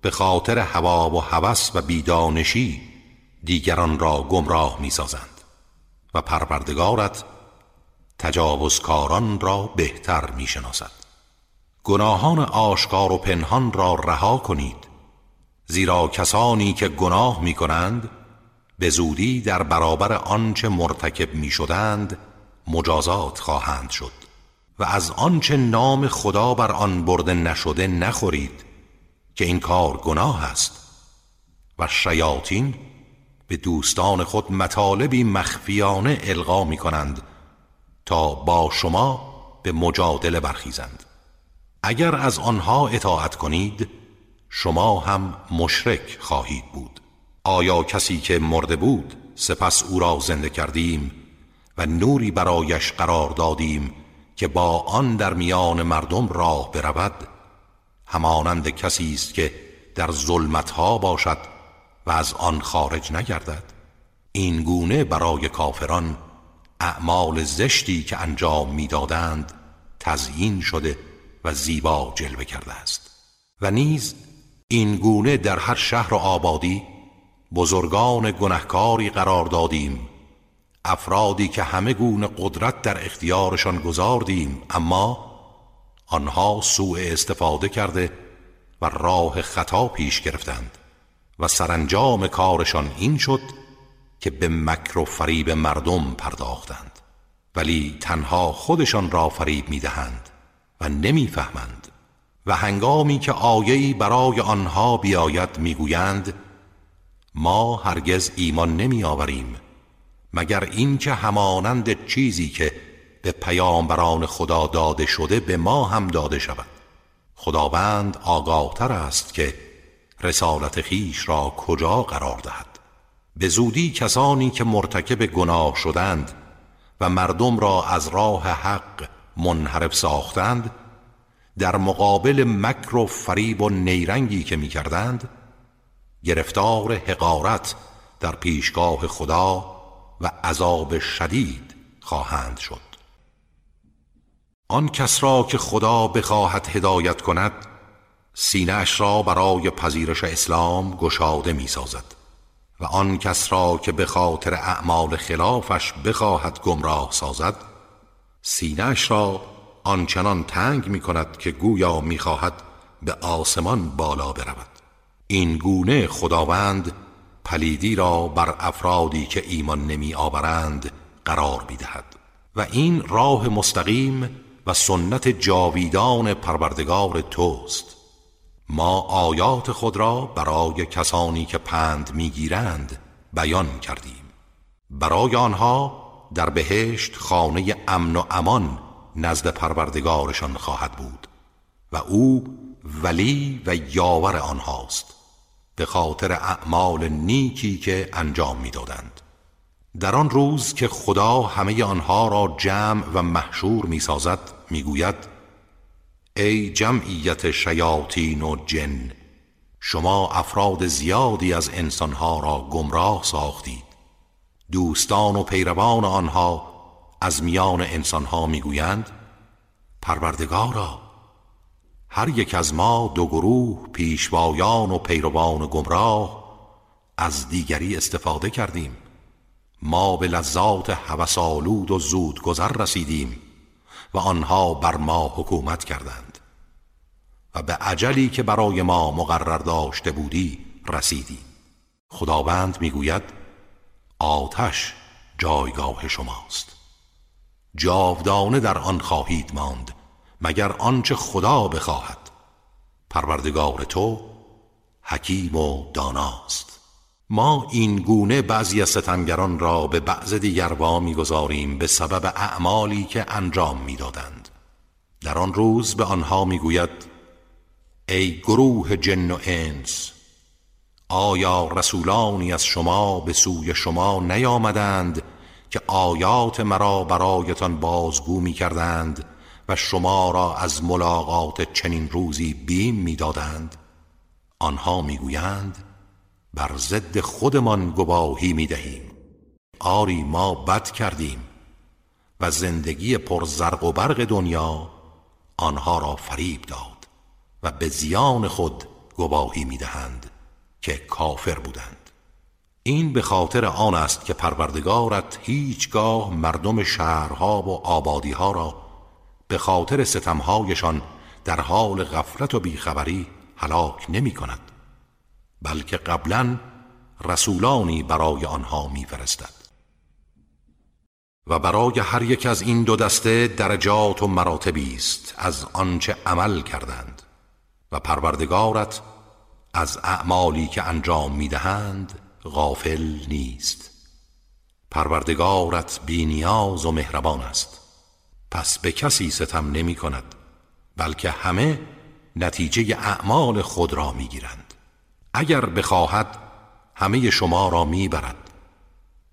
به خاطر هوا و هوس و بیدانشی دیگران را گمراه می‌سازند. و پروردگارت تجاوزکاران را بهتر می‌شناسد. گناهان آشکار و پنهان را رها کنید زیرا کسانی که گناه می کنند به زودی در برابر آنچه مرتکب می شدند مجازات خواهند شد و از آنچه نام خدا بر آن برده نشده نخورید که این کار گناه است و شیاطین به دوستان خود مطالبی مخفیانه القا می کنند تا با شما به مجادله برخیزند. اگر از آنها اطاعت کنید شما هم مشرک خواهید بود. آیا کسی که مرده بود سپس او را زنده کردیم و نوری برایش قرار دادیم که با آن در میان مردم راه برود؟ همانند کسی است که در ظلمتها باشد و از آن خارج نگردد. این گونه برای کافران اعمال زشتی که انجام می‌دادند تزیین شده و زیبا جلوه کرده است. و نیز این گونه در هر شهر و آبادی بزرگان گنهکاری قرار دادیم افرادی که همه گونه قدرت در اختیارشان گذاردیم اما آنها سوء استفاده کرده و راه خطا پیش گرفتند. و سرانجام کارشان این شد که به مکر و فریب مردم پرداختند ولی تنها خودشان را فریب می‌دهند و نمی‌فهمند و هنگامی که آیهی برای آنها بیاید می‌گویند ما هرگز ایمان نمی آوریم مگر اینکه همانند چیزی که به پیامبران خدا داده شده به ما هم داده شود. خداوند آگاهتر است که رسالت خیش را کجا قرار دهد؟ به زودی کسانی که مرتکب گناه شدند و مردم را از راه حق منحرف ساختند در مقابل مکر و فریب و نیرنگی که می کردند گرفتار حقارت در پیشگاه خدا و عذاب شدید خواهند شد. آن کس را که خدا بخواهد هدایت کند سینهاش را برای پذیرش اسلام گشاده می سازد و آن کس را که به خاطر اعمال خلافش بخواهد گمراه سازد سینهاش را آنچنان تنگ می کند که گویا می خواهد به آسمان بالا برود. این گونه خداوند پلیدی را بر افرادی که ایمان نمی آورند قرار می دهد و این راه مستقیم و سنت جاویدان پروردگار توست. ما آیات خود را برای کسانی که پند می‌گیرند بیان کردیم. برای آنها در بهشت خانه امن و امان نزد پروردگارشان خواهد بود و او ولی و یاور آنهاست به خاطر اعمال نیکی که انجام می‌دادند. در آن روز که خدا همه آنها را جمع و محشور می‌سازد می‌گوید ای جمعیت شیاطین و جن شما افراد زیادی از انسانها را گمراه ساختید. دوستان و پیروان آنها از میان انسانها می‌گویند پروردگارا هر یک از ما دو گروه پیشوایان و پیروان گمراه از دیگری استفاده کردیم. ما به لذات هوسالود و زود گذر رسیدیم. و آنها بر ما حکومت کردند. و به عجلی که برای ما مقرر داشته بودی رسیدی. خداوند می‌گوید آتش جایگاه شماست. جاودانه در آن خواهید ماند مگر آنچه خدا بخواهد. پروردگار تو حکیم و داناست. ما این گونه بعضی از ستمگران را به بعض دیگر وا می‌گذاریم به سبب اعمالی که انجام می‌دادند. در آن روز به آنها می‌گوید ای گروه جن و انس آیا رسولانی از شما به سوی شما نیامدند که آیات مرا برایتان بازگو می کردند و شما را از ملاقات چنین روزی بیم می‌دادند؟ آنها می‌گویند بر ضد خودمان گواهی می دهیم آری ما بد کردیم و زندگی پر زرق و برق دنیا آنها را فریب داد و به زیان خود گواهی می دهند که کافر بودند. این به خاطر آن است که پروردگارت هیچگاه مردم شهرها و آبادیها را به خاطر ستمهایشان در حال غفلت و بیخبری هلاک نمی کند بلکه قبلا رسولانی برای آنها میفرستد. و برای هر یک از این دو دسته درجات و مراتبی است از آنچه عمل کردند. و پروردگارت از اعمالی که انجام می‌دهند غافل نیست. پروردگارت بینیاز و مهربان است. پس به کسی ستم نمی کند بلکه همه نتیجه اعمال خود را می گیرند اگر بخواهد همه شما را می برد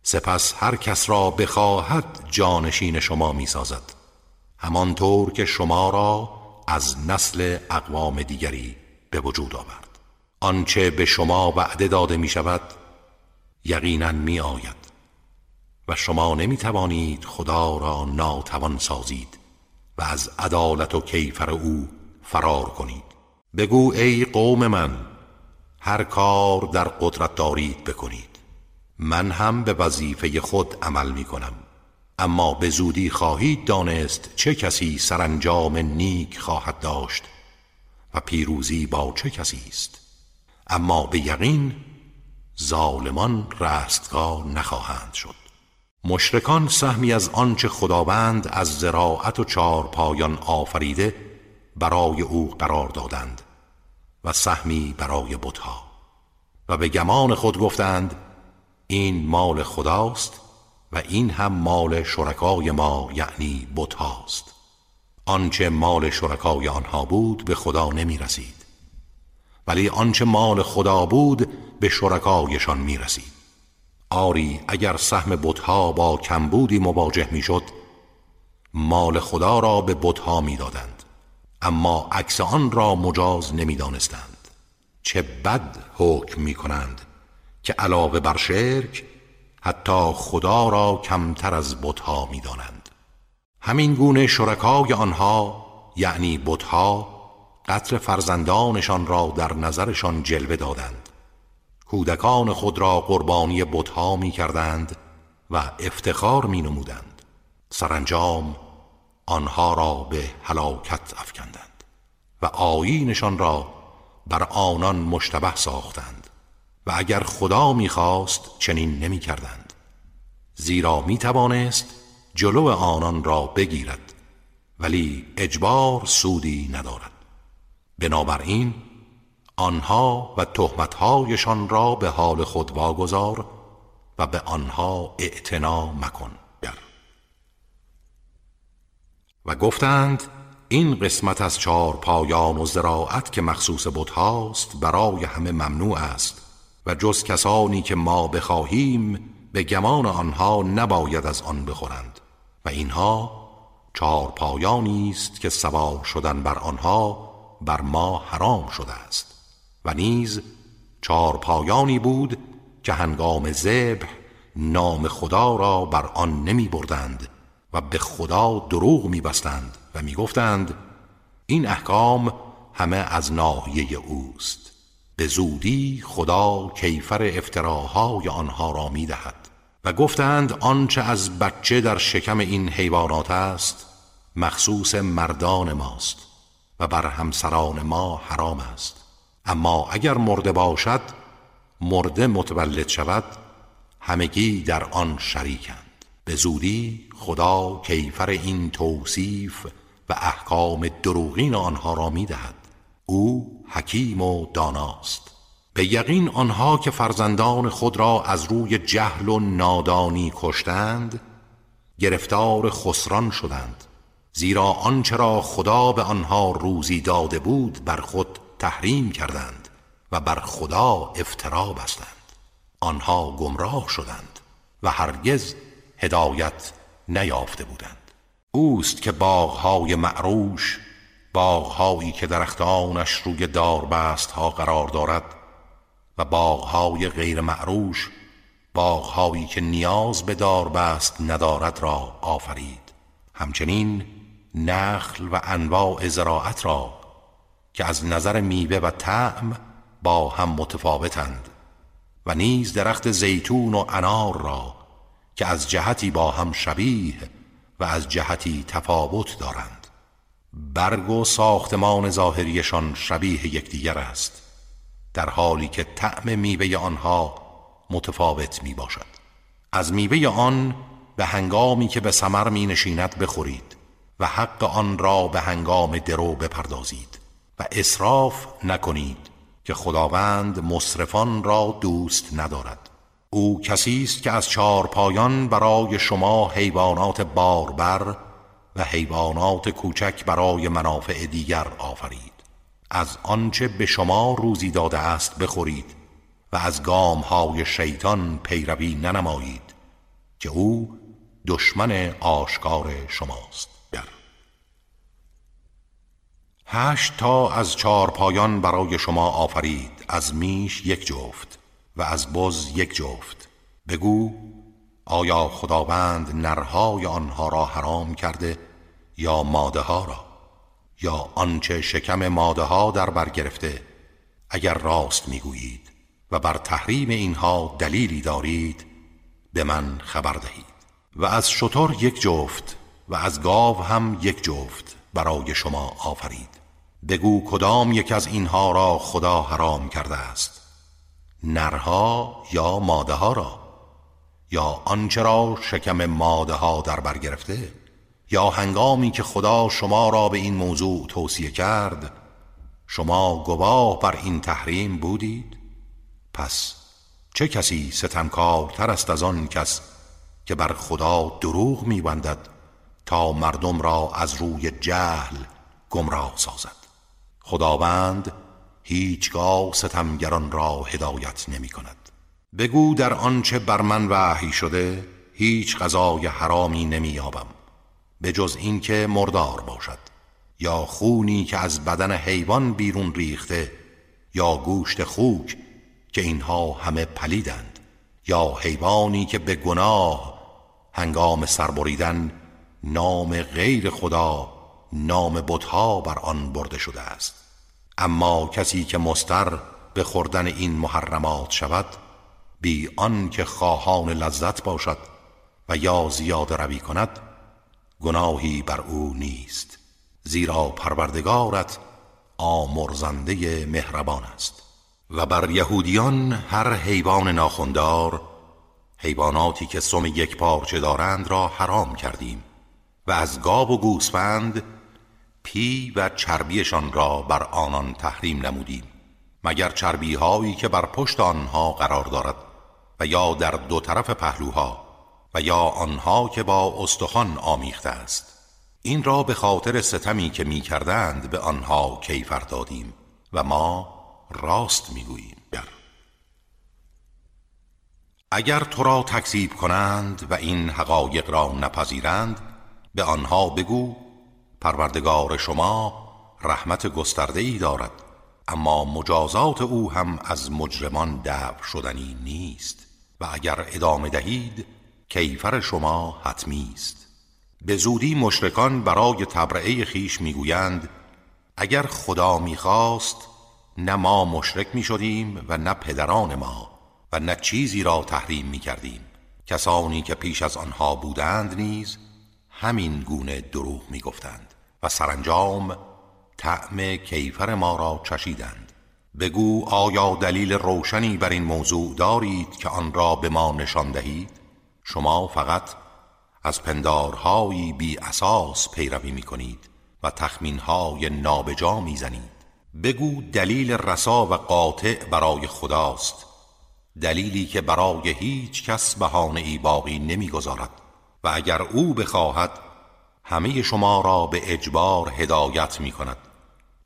سپس هر کس را بخواهد جانشین شما می سازد همانطور که شما را از نسل اقوام دیگری به وجود آورد. آنچه به شما وعده داده می شود یقینا می آید و شما نمی توانید خدا را ناتوان سازید و از عدالت و کیفر او فرار کنید. بگو ای قوم من هر کار در قدرت دارید بکنید. من هم به وظیفه خود عمل می کنم اما به زودی خواهید دانست چه کسی سرانجام نیک خواهد داشت و پیروزی با چه کسی است. اما به یقین ظالمان رستگار نخواهند شد. مشرکان سهمی از آنچه خداوند از زراعت و چارپایان آفریده برای او قرار دادند. و سهمی برای بتها. و به گمان خود گفتند این مال خداست و این هم مال شرکای ما یعنی بت هاست آنچه مال شرکای آنها بود به خدا نمی رسید ولی آنچه مال خدا بود به شرکایشان می رسید آری اگر سهم بتها با کمبودی مواجه می شد مال خدا را به بتها می دادند اما عکس آن را مجاز نمی دانستند چه بد حکم می کنند که علاوه بر شرک حتی خدا را کمتر از بتها می دانند همین گونه شرکای آنها یعنی بتها قطر فرزندانشان را در نظرشان جلوه دادند. کودکان خود را قربانی بتها می کردند و افتخار می نمودند سرانجام آنها را به هلاکت افکندند و آیینشان را بر آنان مشتبه ساختند و اگر خدا می‌خواست چنین نمی کردند زیرا می توانست جلو آنان را بگیرد ولی اجبار سودی ندارد. بنابراین آنها و تهمتهایشان را به حال خود واگذار و به آنها اعتنا مکن. و گفتند این قسمت از چهار پایان و زراعت که مخصوص بود هاست برای همه ممنوع است و جز کسانی که ما بخواهیم به گمان آنها نباید از آن بخورند و اینها چهار پایانی است که سوار شدن بر آنها بر ما حرام شده است و نیز چهار پایانی بود که هنگام ذبح نام خدا را بر آن نمی بردند و به خدا دروغ می بستند و می گفتند این احکام همه از ناحیه اوست. به زودی خدا کیفر افتراهای آنها را می دهد و گفتند آنچه از بچه در شکم این حیوانات است مخصوص مردان ماست و بر همسران ما حرام است. اما اگر مرده باشد مرده متولد شود همگی در آن شریکند. به زودی خدا کیفر این توصیف و احکام دروغین آنها را می دهد او حکیم و داناست. به یقین آنها که فرزندان خود را از روی جهل و نادانی کشتند گرفتار خسران شدند. زیرا آنچه را خدا به آنها روزی داده بود بر خود تحریم کردند و بر خدا افترا بستند. آنها گمراه شدند و هرگز هدایت نیافته بودند. اوست که باغهای معروش باغهایی که درختانش روی داربست ها قرار دارد و باغهای غیر معروش باغهایی که نیاز به داربست ندارد را آفرید. همچنین نخل و انواع زراعت را که از نظر میوه و طعم با هم متفاوتند و نیز درخت زیتون و انار را که از جهتی با هم شبیه و از جهتی تفاوت دارند. برگ و ساختمان ظاهریشان شبیه یکدیگر است در حالی که طعم میوه آنها متفاوت می باشد از میوه آن به هنگامی که به سمر می نشیند بخورید و حق آن را به هنگام درو بپردازید و اصراف نکنید که خداوند مصرفان را دوست ندارد. او کسی است که از چهار پایان برای شما حیوانات باربر و حیوانات کوچک برای منافع دیگر آفرید. از آنچه به شما روزی داده است بخورید و از گام های شیطان پیروی ننمایید که او دشمن آشکار شماست. در. هشت تا از چهار پایان برای شما آفرید. از میش یک جفت. و از بز یک جفت. بگو آیا خداوند نرهای آنها را حرام کرده یا ماده ها را؟ یا آنچه شکم ماده ها در بر گرفته اگر راست می‌گویید و بر تحریم اینها دلیلی دارید به من خبر دهید. و از شطور یک جفت و از گاو هم یک جفت برای شما آفرید. بگو کدام یک از اینها را خدا حرام کرده است؟ نرها یا ماده ها را یا آنچه را شکم ماده ها در بر گرفته یا هنگامی که خدا شما را به این موضوع توصیه کرد شما گواه بر این تحریم بودید؟ پس چه کسی ستمکارتر است از آن کس که بر خدا دروغ میبندد تا مردم را از روی جهل گمراه سازد؟ خداوند هیچگاه ستمگران را هدایت نمی کند. بگو در آنچه بر من وحی شده هیچ غذای حرامی نمییابم به جز اینکه مردار باشد. یا خونی که از بدن حیوان بیرون ریخته یا گوشت خوک که اینها همه پلیدند یا حیوانی که به گناه هنگام سربریدن نام غیر خدا نام بتها بر آن برده شده است. اما کسی که مستر به خوردن این محرمات شود بی آن که خواهان لذت باشد و یا زیاد روی کند گناهی بر او نیست زیرا پروردگارت آمرزنده مهربان است. و بر یهودیان هر حیوان ناخوندار حیواناتی که سم یک پارچه دارند را حرام کردیم و از گاو و گوسفند پی و چربیشان را بر آنان تحریم نمودیم مگر چربی هایی که بر پشت آنها قرار دارد و یا در دو طرف پهلوها و یا آنها که با استخوان آمیخته است. این را به خاطر ستمی که می کردند به آنها کیفر دادیم و ما راست می گوییم اگر تو را تکذیب کنند و این حقایق را نپذیرند به آنها بگو پروردگار شما رحمت گسترده ای دارد اما مجازات او هم از مجرمان دفع شدنی نیست و اگر ادامه دهید کیفر شما حتمی است. به زودی مشرکان برای تبرعه خیش می‌گویند اگر خدا می‌خواست نه ما مشرک می‌شدیم و نه پدران ما و نه چیزی را تحریم می‌کردیم. کسانی که پیش از آنها بودند نیز همین گونه دروغ می‌گفتند. و سرانجام طعم کیفر ما را چشیدند. بگو آیا دلیل روشنی بر این موضوع دارید که آن را به ما نشان دهید؟ شما فقط از پندارهایی بی اساس پیروی می کنید و تخمینهای نابجا می زنید. بگو دلیل رسا و قاطع برای خداست. دلیلی که برای هیچ کس بهانه ای باقی نمی‌گذارد و اگر او بخواهد همه شما را به اجبار هدایت می کند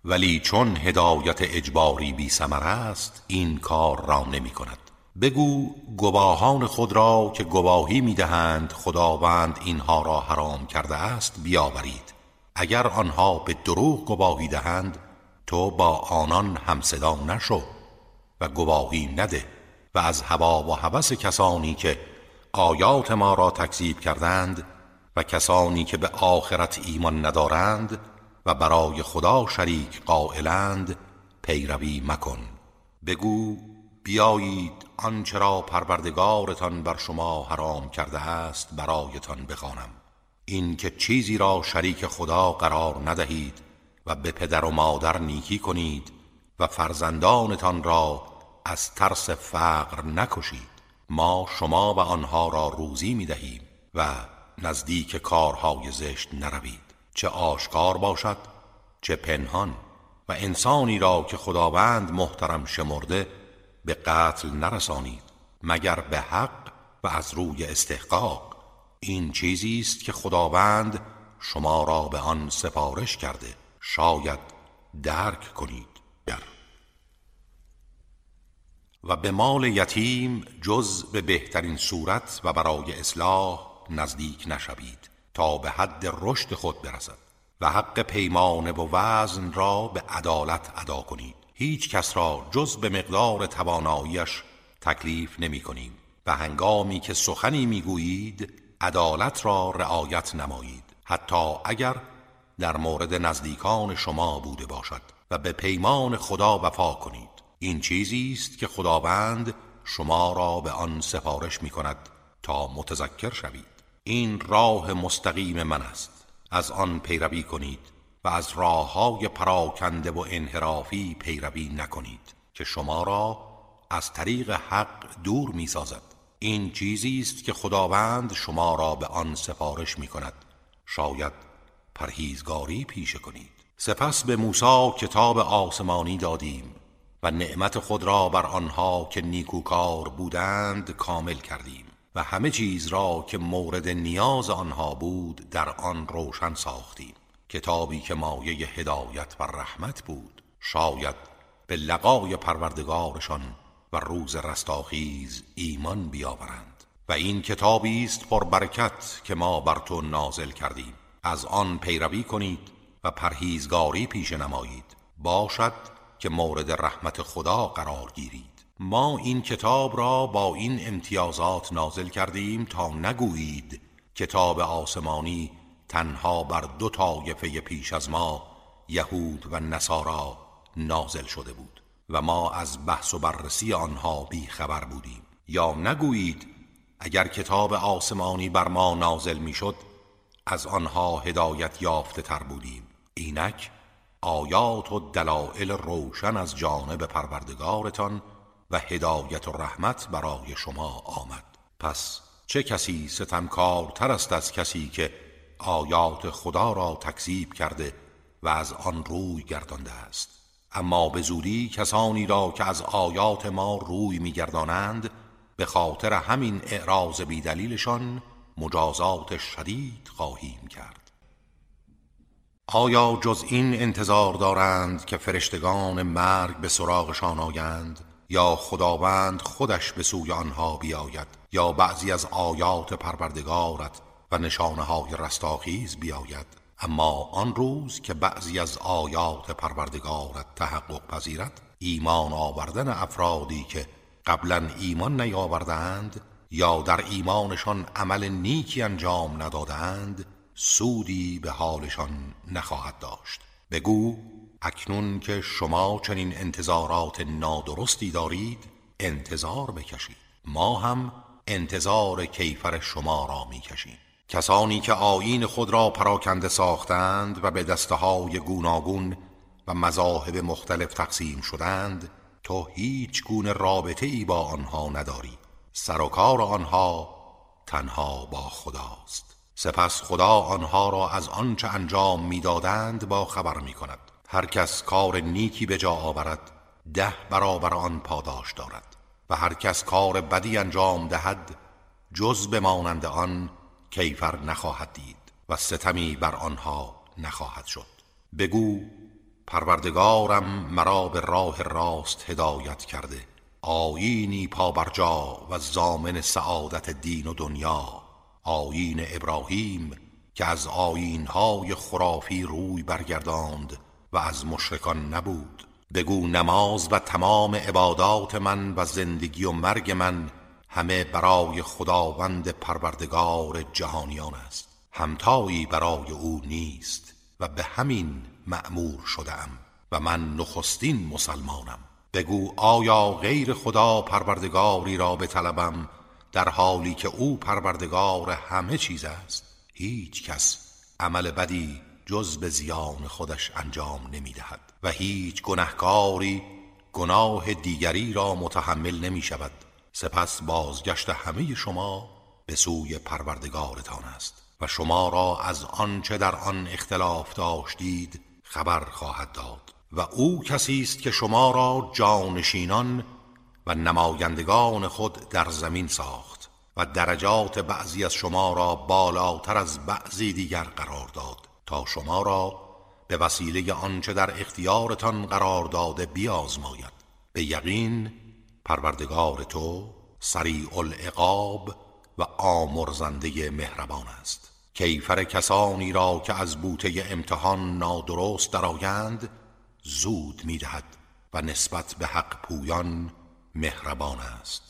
ولی چون هدایت اجباری بی سمر است این کار را نمی کند بگو گواهان خود را که گواهی می دهند خداوند اینها را حرام کرده است بیاورید. اگر آنها به دروغ گواهی دهند تو با آنان همصدا نشو و گواهی نده و از هوا و هوس کسانی که آیات ما را تکذیب کردند و کسانی که به آخرت ایمان ندارند و برای خدا شریک قائلند پیروی مکن. بگو بیایید آنچه را پروردگارتان بر شما حرام کرده است برایتان بخوانم. این که چیزی را شریک خدا قرار ندهید و به پدر و مادر نیکی کنید و فرزندانتان را از ترس فقر نکشید. ما شما و آنها را روزی می دهیم و نزدیک کارهای زشت نروید. چه آشکار باشد چه پنهان. و انسانی را که خداوند محترم شمرده به قتل نرسانید. مگر به حق و از روی استحقاق. این چیزی است که خداوند شما را به آن سفارش کرده. شاید درک کنید. و به مال یتیم جز به بهترین صورت و برای اصلاح نزدیک نشوید تا به حد رشد خود برسد و حق پیمانه و وزن را به عدالت ادا کنید. هیچ کس را جز به مقدار تواناییش تکلیف نمی کنیم و هنگامی که سخنی می‌گویید عدالت را رعایت نمایید. حتی اگر در مورد نزدیکان شما بوده باشد و به پیمان خدا وفا کنید. این چیزی است که خداوند شما را به آن سفارش می کند تا متذکر شوید. این راه مستقیم من است. از آن پیروی کنید و از راه های پراکنده و انحرافی پیروی نکنید که شما را از طریق حق دور می سازد این چیزی است که خداوند شما را به آن سفارش می کند شاید پرهیزگاری پیشه کنید. سپس به موسی کتاب آسمانی دادیم و نعمت خود را بر آنها که نیکوکار بودند کامل کردیم. و همه چیز را که مورد نیاز آنها بود در آن روشن ساختیم. کتابی که مایه هدایت و رحمت بود. شاید به لقای پروردگارشان و روز رستاخیز ایمان بیاورند. و این کتابی است پر برکت که ما بر تو نازل کردیم. از آن پیروی کنید و پرهیزگاری پیش نمایید. باشد که مورد رحمت خدا قرار گیرید. ما این کتاب را با این امتیازات نازل کردیم تا نگویید کتاب آسمانی تنها بر دو طایفه پیش از ما یهود و نصارا نازل شده بود و ما از بحث و بررسی آنها بی خبر بودیم. یا نگویید اگر کتاب آسمانی بر ما نازل می‌شد از آنها هدایت یافته تر بودیم. اینک آیات و دلائل روشن از جانب پروردگارتان و هدایت و رحمت برای شما آمد. پس چه کسی ستمکارتر است از کسی که آیات خدا را تکذیب کرده و از آن روی گردانده است؟ اما به زودی کسانی را که از آیات ما روی میگردانند به خاطر همین اعراض بیدلیلشان مجازات شدید خواهیم کرد. آیا جز این انتظار دارند که فرشتگان مرگ به سراغشان آیند؟ یا خداوند خودش به سوی آنها بیاید یا بعضی از آیات پروردگارت و نشانه های رستاخیز بیاید. اما آن روز که بعضی از آیات پروردگارت تحقق پذیرد ایمان آوردن افرادی که قبلا ایمان نیاوردند یا در ایمانشان عمل نیکی انجام ندادند سودی به حالشان نخواهد داشت. بگو اکنون که شما چنین انتظارات نادرستی دارید انتظار بکشید. ما هم انتظار کیفر شما را می‌کشیم. کسانی که آیین خود را پراکنده ساختند و به دسته های گوناگون و مذاهب مختلف تقسیم شدند تو هیچ گونه رابطه ای با آنها نداری. سر و کار آنها تنها با خداست. سپس خدا آنها را از آنچه انجام می‌دادند با خبر می کند هر کس کار نیکی به جا آورد ده برابر آن پاداش دارد. و هر کس کار بدی انجام دهد جز بمانند آن کیفر نخواهد دید و ستمی بر آنها نخواهد شد. بگو پروردگارم مرا به راه راست هدایت کرده. آیینی پابرجا و زامن سعادت دین و دنیا. آیین ابراهیم که از آیینهای خرافی روی برگرداند. و از مشرکان نبود. بگو نماز و تمام عبادات من و زندگی و مرگ من همه برای خداوند پروردگار جهانیان است. همتایی برای او نیست و به همین مأمور شدم و من نخستین مسلمانم. بگو آیا غیر خدا پروردگاری را بطلبم در حالی که او پروردگار همه چیز است؟ هیچ کس عمل بدی جز به زیان خودش انجام نمی دهد و هیچ گنهکاری گناه دیگری را متحمل نمی شود سپس بازگشت همه شما به سوی پروردگارتان است و شما را از آنچه در آن اختلاف داشتید خبر خواهد داد و او کسی است که شما را جانشینان و نمایندگان خود در زمین ساخت و درجات بعضی از شما را بالاتر از بعضی دیگر قرار داد. تا شما را به وسیله آنچه در اختیارتان قرار داده بیازماید. به یقین پروردگار تو سریع العقاب و آمرزنده مهربان است. کیفر کسانی را که از بوته امتحان نادرست درآیند زود می‌دهد و نسبت به حق پویان مهربان است.